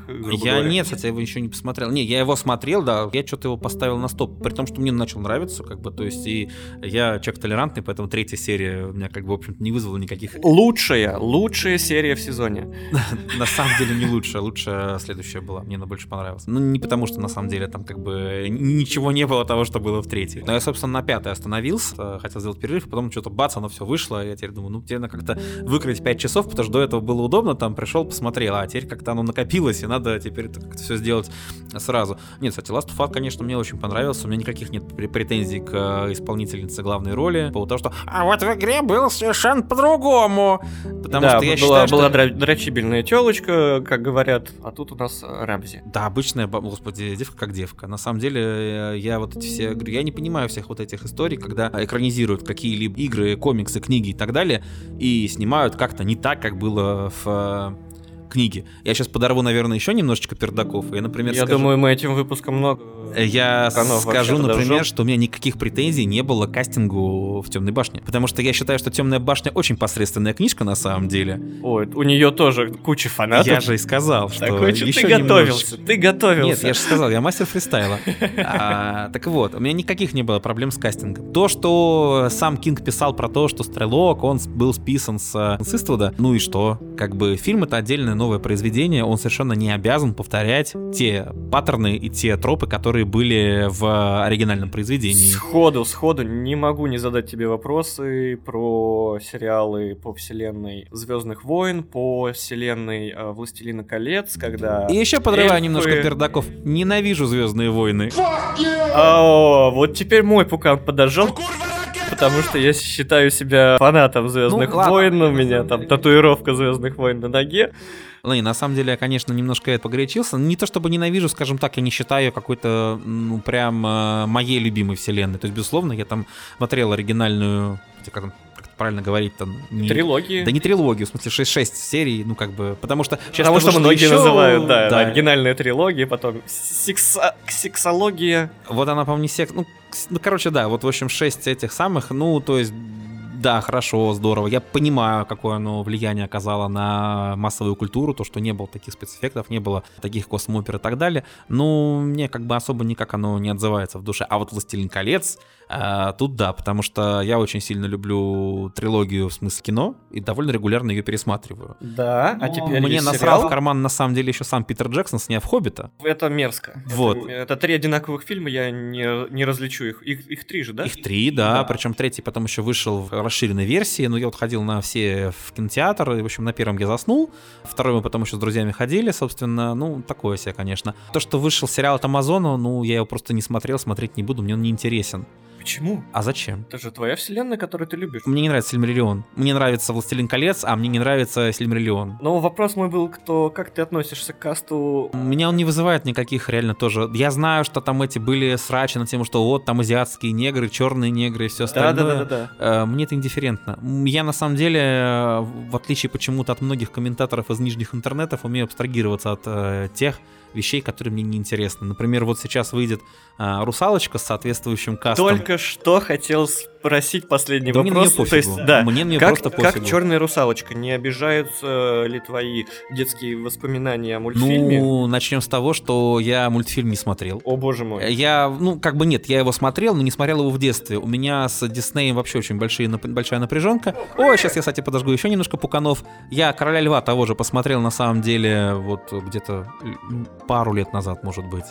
Я я нет, кстати, я его еще не посмотрел. Не, я его смотрел, да, я что-то его поставил на стоп, при том, что мне начал нравиться, как бы, то есть, и я человек толерантный, поэтому третья серия у меня, как бы, в общем-то, не вызвала никаких... Лучшая, лучшая серия в сезоне. На самом деле не лучшая, лучшая следующая была, мне она больше понравилась. Ну, не потому, что, на самом деле, там, как бы, ничего не было того, что было в третьей. Но я, собственно, на пятой остановился, хотел сделать перерыв, потом что-то бац, оно все вышло, я теперь думаю, ну, тебе надо как-то выкрыть 5 часов, потому что до этого было удобно, там, пришел, посмотрел, а теперь как-то оно накопилось, и надо теперь теперь это как-то все сделать сразу. Нет, кстати, Last of Us, конечно, мне очень понравился. У меня никаких нет претензий к э, исполнительнице главной роли. По того, что а вот в игре было совершенно по-другому. Потому да, что я была, считаю, что... была дрочибельная телочка, как говорят, а тут у нас Рамзи. Да, обычная, господи, девка как девка. На самом деле, э, я вот эти все... Я не понимаю всех вот этих историй, когда экранизируют какие-либо игры, комиксы, книги и так далее, и снимают как-то не так, как было в э, книги. Я сейчас подорву, наверное, еще немножечко пердаков. Я, например, Я скажу... думаю, мы этим выпуском много я скажу, например, что у меня никаких претензий не было к кастингу в Темной башне. Потому что я считаю, что Темная башня очень посредственная книжка на самом деле. Ой, у нее тоже куча фанатов. Я же и сказал, что Такой, еще ты готовился, ты готовился. Нет, я же сказал, я мастер фристайла. А, так вот, у меня никаких не было проблем с кастингом. То, что сам Кинг писал про то, что Стрелок, он был списан с, с Иствуда, ну и что? Как бы фильм это отдельное новое произведение, он совершенно не обязан повторять те паттерны и те тропы, которые которые были в оригинальном произведении. Сходу, сходу не могу не задать тебе вопросы про сериалы по вселенной Звездных войн, по вселенной э, Властелина колец, когда... И еще подрываю эльфы- немножко пердаков. Ненавижу Звездные войны. О, вот теперь мой пукан подожжен. Потому что я считаю себя фанатом Звездных Ну, ладно. войн, у меня там татуировка Звездных войн на ноге. Ну, и на самом деле я, конечно, немножко это погорячился. Не то чтобы ненавижу, скажем так, я не считаю её какой-то, ну, прям э, моей любимой вселенной. То есть, безусловно, я там смотрел оригинальную, хотя как, там- правильно говорить там? Не- Трилогии. Да не трилогию, в смысле 6, серий, ну как бы, потому что... сейчас Потому что многие еще- называют, да, оригинальные трилогии, потом секса- сексология. Вот она, по-моему, не сек... Ну, ну, короче, да, вот, в общем, 6 этих самых, ну, то есть... Да, хорошо, здорово. Я понимаю, какое оно влияние оказало на массовую культуру, то, что не было таких спецэффектов, не было таких космопер и так далее. Ну, мне как бы особо никак оно не отзывается в душе. А вот «Властелин колец», а, тут да, потому что я очень сильно люблю трилогию в смысле кино и довольно регулярно ее пересматриваю. Да, а теперь Мне насрал сериал. в карман на самом деле еще сам Питер Джексон, сняв «Хоббита». Это мерзко. Вот. Это, это три одинаковых фильма, я не, не различу их. их. Их три же, да? Их три, да, Да. причем третий потом еще вышел в расширенной версии, но я вот ходил на все в кинотеатр, и, в общем, на первом я заснул, второй мы потом еще с друзьями ходили, собственно, ну, такое себе, конечно. То, что вышел сериал от Амазона, ну, я его просто не смотрел, смотреть не буду, мне он не интересен. Почему? А зачем? Это же твоя вселенная, которую ты любишь. Мне не нравится Сильмариллион. Мне нравится «Властелин колец», а мне не нравится Сильмариллион. Но вопрос мой был, кто, как ты относишься к касту Меня он не вызывает никаких реально тоже. Я знаю, что там эти были срачи на тему, что вот там азиатские негры, черные негры и все Да, остальное. да, да, да, да. Э, Мне это индифферентно. Я на самом деле, э, в отличие почему-то от многих комментаторов из нижних интернетов, умею абстрагироваться от э, тех вещей, которые мне не интересны. Например, вот сейчас выйдет э, русалочка с соответствующим кастом. Только что хотел спросить последний Да мне вопрос. неё То есть, да, Мне неё как, просто как пофигу. черная русалочка, не обижаются ли твои детские воспоминания о мультфильме? Ну, начнем с того, что я мультфильм не смотрел. О боже мой. Я, ну, как бы нет, я его смотрел, но не смотрел его в детстве. У меня с Диснеем вообще очень большие, нап- большая напряженка. Ой, сейчас я, кстати, подожгу еще немножко пуканов. Я Короля Льва того же посмотрел, на самом деле, вот где-то пару лет назад, может быть.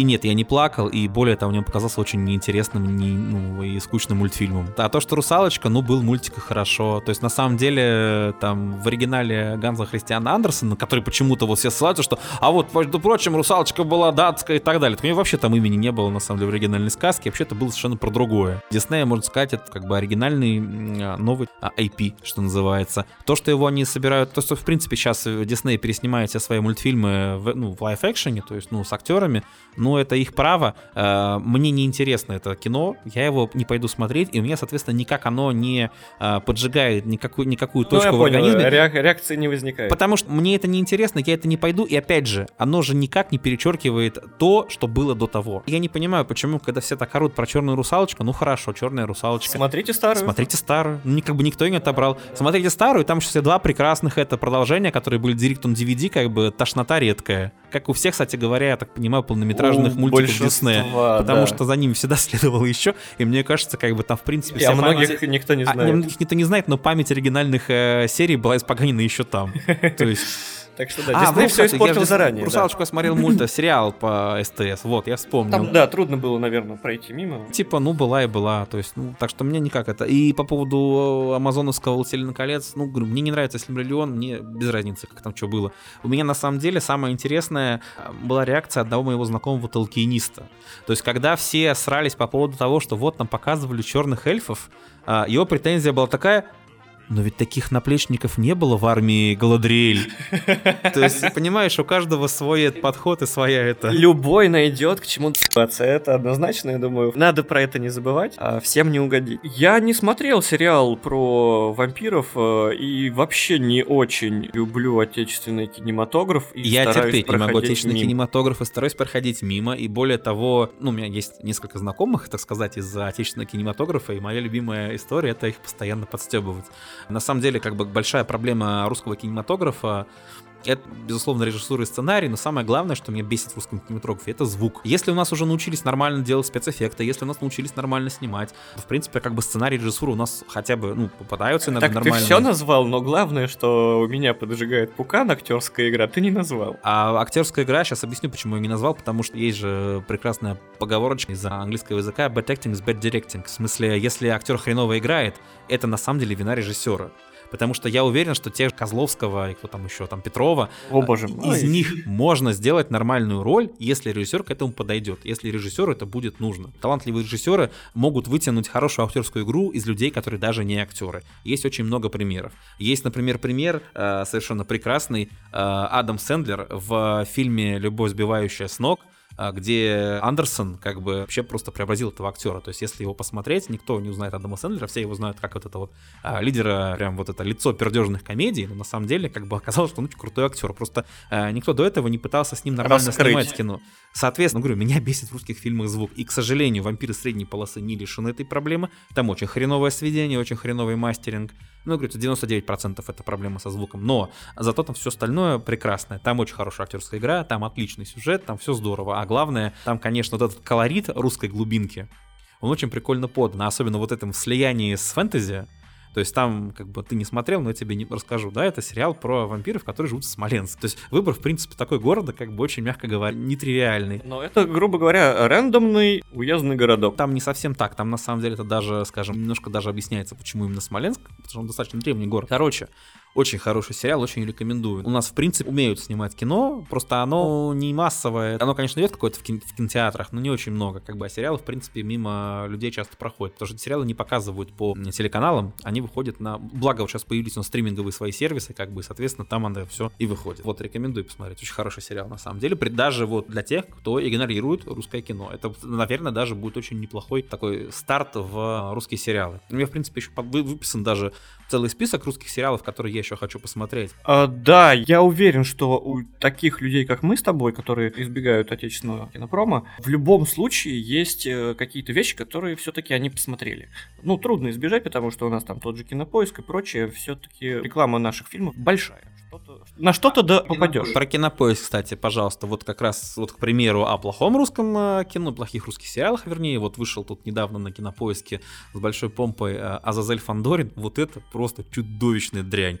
И нет, я не плакал, и более того, мне он показался очень неинтересным не, ну, и скучным мультфильмом. А то, что «Русалочка», ну, был мультик и хорошо. То есть, на самом деле, там, в оригинале Ганса Христиана Андерсона, который почему-то вот все ссылаются, что «А вот, между прочим, «Русалочка» была датская и так далее». Так у нее вообще там имени не было, на самом деле, в оригинальной сказке. Вообще, это было совершенно про другое. Диснея, можно сказать, это как бы оригинальный а, новый а, IP, что называется. То, что его они собирают, то, что, в принципе, сейчас Дисней переснимает все свои мультфильмы в, ну, в лайф-экшене, то есть, ну, с актерами, ну, это их право. Э, Мне не интересно это кино, я его не пойду смотреть, и у меня, соответственно, никак оно не э, поджигает никакую, никакую Ну, точку в понял, организме. реак- реакции не возникает. Потому что мне это не интересно, я это не пойду, и опять же, оно же никак не перечеркивает то, что было до того. Я не понимаю, почему, когда все так орут про черную русалочку, ну хорошо, черная русалочка. Смотрите старую. Смотрите старую. Ну, как бы никто ее не отобрал. Смотрите старую, там еще все два прекрасных это продолжения, которые были директ on DVD, как бы тошнота редкая. Как у всех, кстати говоря, я так понимаю, полнометражных У мультиков Диснея. Потому да. что за ними всегда следовало еще. И мне кажется, как бы там, в принципе, И о многих память- никто не а, знает. многих никто не знает, но память оригинальных э, серий была испоганена еще там. То есть... Так что да, А, Дисней вот, все я испортил же заранее. да. Русалочку я смотрел мульта, сериал по СТС. Вот, я вспомнил. Там, да, трудно было, наверное, пройти мимо. Типа, ну, была и была. То есть, ну, так что мне никак это. И по поводу амазоновского «Властелина колец», ну, говорю, мне не нравится Сильмариллион, мне без разницы, как там что было. У меня, на самом деле, самое интересное э, была реакция одного моего знакомого толкиениста. То есть, когда все срались по поводу того, что вот нам показывали черных эльфов, а, его претензия была такая, но ведь таких наплечников не было в армии Галадриэль. То есть, понимаешь, у каждого свой подход и своя это... Любой найдет к чему д***аться, это однозначно, я думаю. Надо про это не забывать, а всем не угодить. Я не смотрел сериал про вампиров э, и вообще не очень люблю отечественный кинематограф. И Я терпеть не могу отечественный мимо. кинематограф и стараюсь проходить мимо. И более того, ну, у меня есть несколько знакомых, так сказать, из отечественного кинематографа, и моя любимая история — это их постоянно подстебывать. На самом деле, как бы большая проблема русского кинематографа Это, безусловно, режиссура и сценарий, но самое главное, что меня бесит в русском кинематографе, это звук. Если у нас уже научились нормально делать спецэффекты, если у нас научились нормально снимать, то, в принципе, как бы сценарий и режиссура у нас хотя бы, ну, попадаются иногда Так нормально. ты все назвал, но главное, что у меня поджигает пукан, актерская игра, ты не назвал. А актерская игра, сейчас объясню, почему я не назвал, потому что есть же прекрасная поговорочка из английского языка bad acting is bad directing. В смысле, если актер хреново играет, это на самом деле вина режиссера. Потому что я уверен, что те Козловского и кто там еще, там Петрова, О боже из мой. них можно сделать нормальную роль, если режиссер к этому подойдет, если режиссеру это будет нужно. Талантливые режиссеры могут вытянуть хорошую актерскую игру из людей, которые даже не актеры. Есть очень много примеров. Есть, например, пример э, совершенно прекрасный э, Адам Сэндлер в фильме «Любовь, сбивающая с ног», где Андерсон как бы вообще просто преобразил этого актера. То есть, если его посмотреть, никто не узнает Адама Сэндлера, все его знают как вот это вот а, лидера, прям вот это лицо пердежных комедий, но на самом деле как бы оказалось, что он очень крутой актер. Просто а, никто до этого не пытался с ним нормально Раскрыть. снимать кино. Соответственно, говорю, меня бесит в русских фильмах звук. И, к сожалению, вампиры средней полосы не лишены этой проблемы. Там очень хреновое сведение, очень хреновый мастеринг. Ну, говорю, 99% это проблема со звуком. Но зато там все остальное прекрасное. Там очень хорошая актерская игра, там отличный сюжет, там все здорово. А главное, там, конечно, вот этот колорит русской глубинки, он очень прикольно подан. Особенно вот этом слиянии с фэнтези. То есть там, как бы ты не смотрел, но я тебе не расскажу, да, это сериал про вампиров, которые живут в Смоленске. То есть выбор, в принципе, такой города, как бы очень, мягко говоря, нетривиальный. Но это, грубо говоря, рандомный уездный городок. Там не совсем так, там на самом деле это даже, скажем, немножко даже объясняется, почему именно Смоленск, потому что он достаточно древний город. Короче, очень хороший сериал, очень рекомендую. У нас, в принципе, умеют снимать кино, просто оно не массовое. Оно, конечно, идет какое-то в, кин- в кинотеатрах, но не очень много. Как бы, а сериалы, в принципе, мимо людей часто проходят. Потому что сериалы не показывают по телеканалам, они выходят на... Благо, вот сейчас появились у нас стриминговые свои сервисы, как бы, соответственно, там оно все и выходит. Вот, рекомендую посмотреть. Очень хороший сериал, на самом деле. Даже вот для тех, кто игнорирует русское кино. Это, наверное, даже будет очень неплохой такой старт в русские сериалы. У меня, в принципе, еще выписан даже целый список русских сериалов, которые я еще хочу посмотреть. А, да, я уверен, что у таких людей, как мы с тобой, которые избегают отечественного кинопрома, в любом случае есть э, какие-то вещи, которые все-таки они посмотрели. Ну, трудно избежать, потому что у нас там тот же кинопоиск и прочее, все-таки реклама наших фильмов большая. Что-то- на что-то да попадешь. Про кинопоиск, кстати, пожалуйста, вот как раз, вот, к примеру, о плохом русском э, кино, плохих русских сериалах, вернее, вот вышел тут недавно на кинопоиске с большой помпой э, Азазель Фандорин, вот это просто чудовищная дрянь.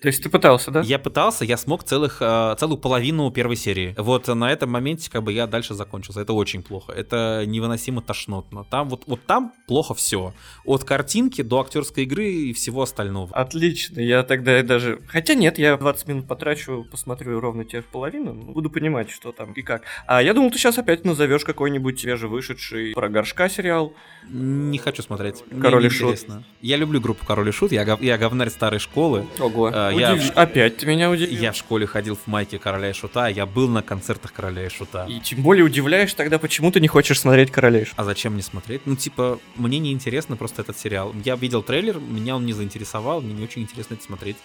То есть ты пытался, да? Я пытался, я смог целых, э, целую половину первой серии. Вот на этом моменте как бы я дальше закончился. Это очень плохо. Это невыносимо тошнотно. Там вот, вот там плохо все. От картинки до актерской игры и всего остального. Отлично, я тогда даже... Хотя нет, я 20 минут потрачу, посмотрю ровно те же половину, ну, буду понимать, что там и как. А я думал, ты сейчас опять назовешь какой-нибудь свежевышедший про горшка сериал. Не хочу смотреть. Король и Шут. интересно. Я люблю группу Король и Шут. Я, гов- я говнарь старой школы. Ого. А, я в Опять ты меня удивил. Я в школе ходил в майке Короля и Шута. Я был на концертах Короля и Шута. И тем более удивляешь тогда, почему ты не хочешь смотреть Королейш. А зачем мне смотреть? Ну, типа, мне не интересно просто этот сериал. Я видел трейлер, меня он не заинтересовал, мне не очень интересно это смотреть.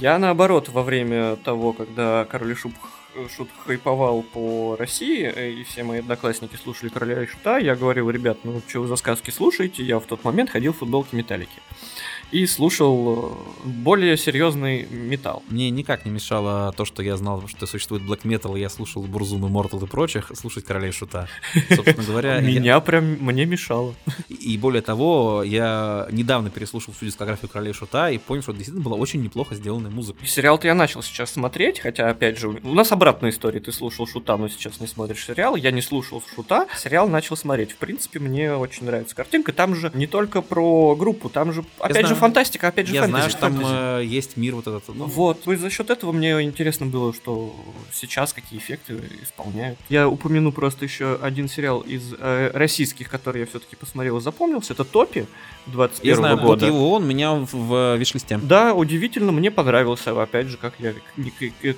Я наоборот, во время того, когда Король и Шут, Шут хайповал по России, э, и все мои одноклассники слушали Короля и Шута, я говорил, ребят, ну что вы за сказки слушаете? Я в тот момент ходил в футболке Металлики. И слушал э, более серьезный металл. Мне никак не мешало то, что я знал, что существует Metal, и я слушал Бурзум и Мортал и прочих, слушать Короля и Шута. Собственно говоря, Меня прям, мне мешало. И более того, я недавно переслушал всю дискографию Короля и Шута и понял, что действительно была очень неплохо сделанная музыка. Сериал-то я начал сейчас смотреть, хотя, опять же, у нас обратная история. Ты слушал Шута, но сейчас не смотришь сериал. Я не слушал Шута, сериал начал смотреть. В принципе, мне очень нравится картинка. Там же не только про группу, там же, опять же, фантастика, опять же, Я фэнтези. знаю, что там фэнтези. э, есть мир вот этот. Ну, Вот, и за счет этого мне интересно было, что сейчас какие эффекты исполняют. Я упомяну просто еще один сериал из э, российских, который я все-таки посмотрел и запомнился. Это Топи 21 я знаю, вот года. его он меня в, в виш-листе. Да, удивительно, мне понравился. Опять же, как я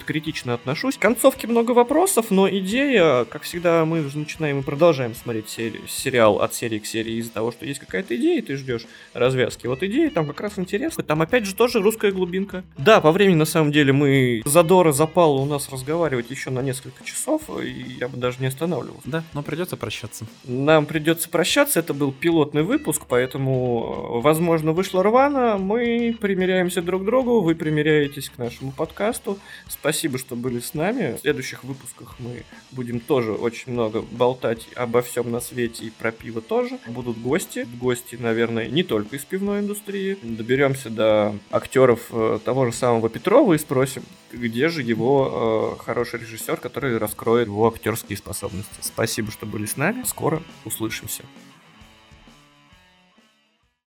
критично отношусь. В концовке много вопросов, но идея, как всегда, мы же начинаем и продолжаем смотреть сери- сериал от серии к серии из-за того, что есть какая-то идея, и ты ждешь развязки. Вот идея там как раз интересно. Там опять же тоже русская глубинка. Да, по времени на самом деле мы задора запало у нас разговаривать еще на несколько часов, и я бы даже не останавливался. Да, но придется прощаться. Нам придется прощаться, это был пилотный выпуск, поэтому, возможно, вышло рвано, мы примеряемся друг к другу, вы примеряетесь к нашему подкасту. Спасибо, что были с нами. В следующих выпусках мы будем тоже очень много болтать обо всем на свете и про пиво тоже. Будут гости, гости, наверное, не только из пивной индустрии. Доберемся до актеров э, того же самого Петрова и спросим, где же его э, хороший режиссер, который раскроет его актерские способности. Спасибо, что были с нами. Скоро услышимся.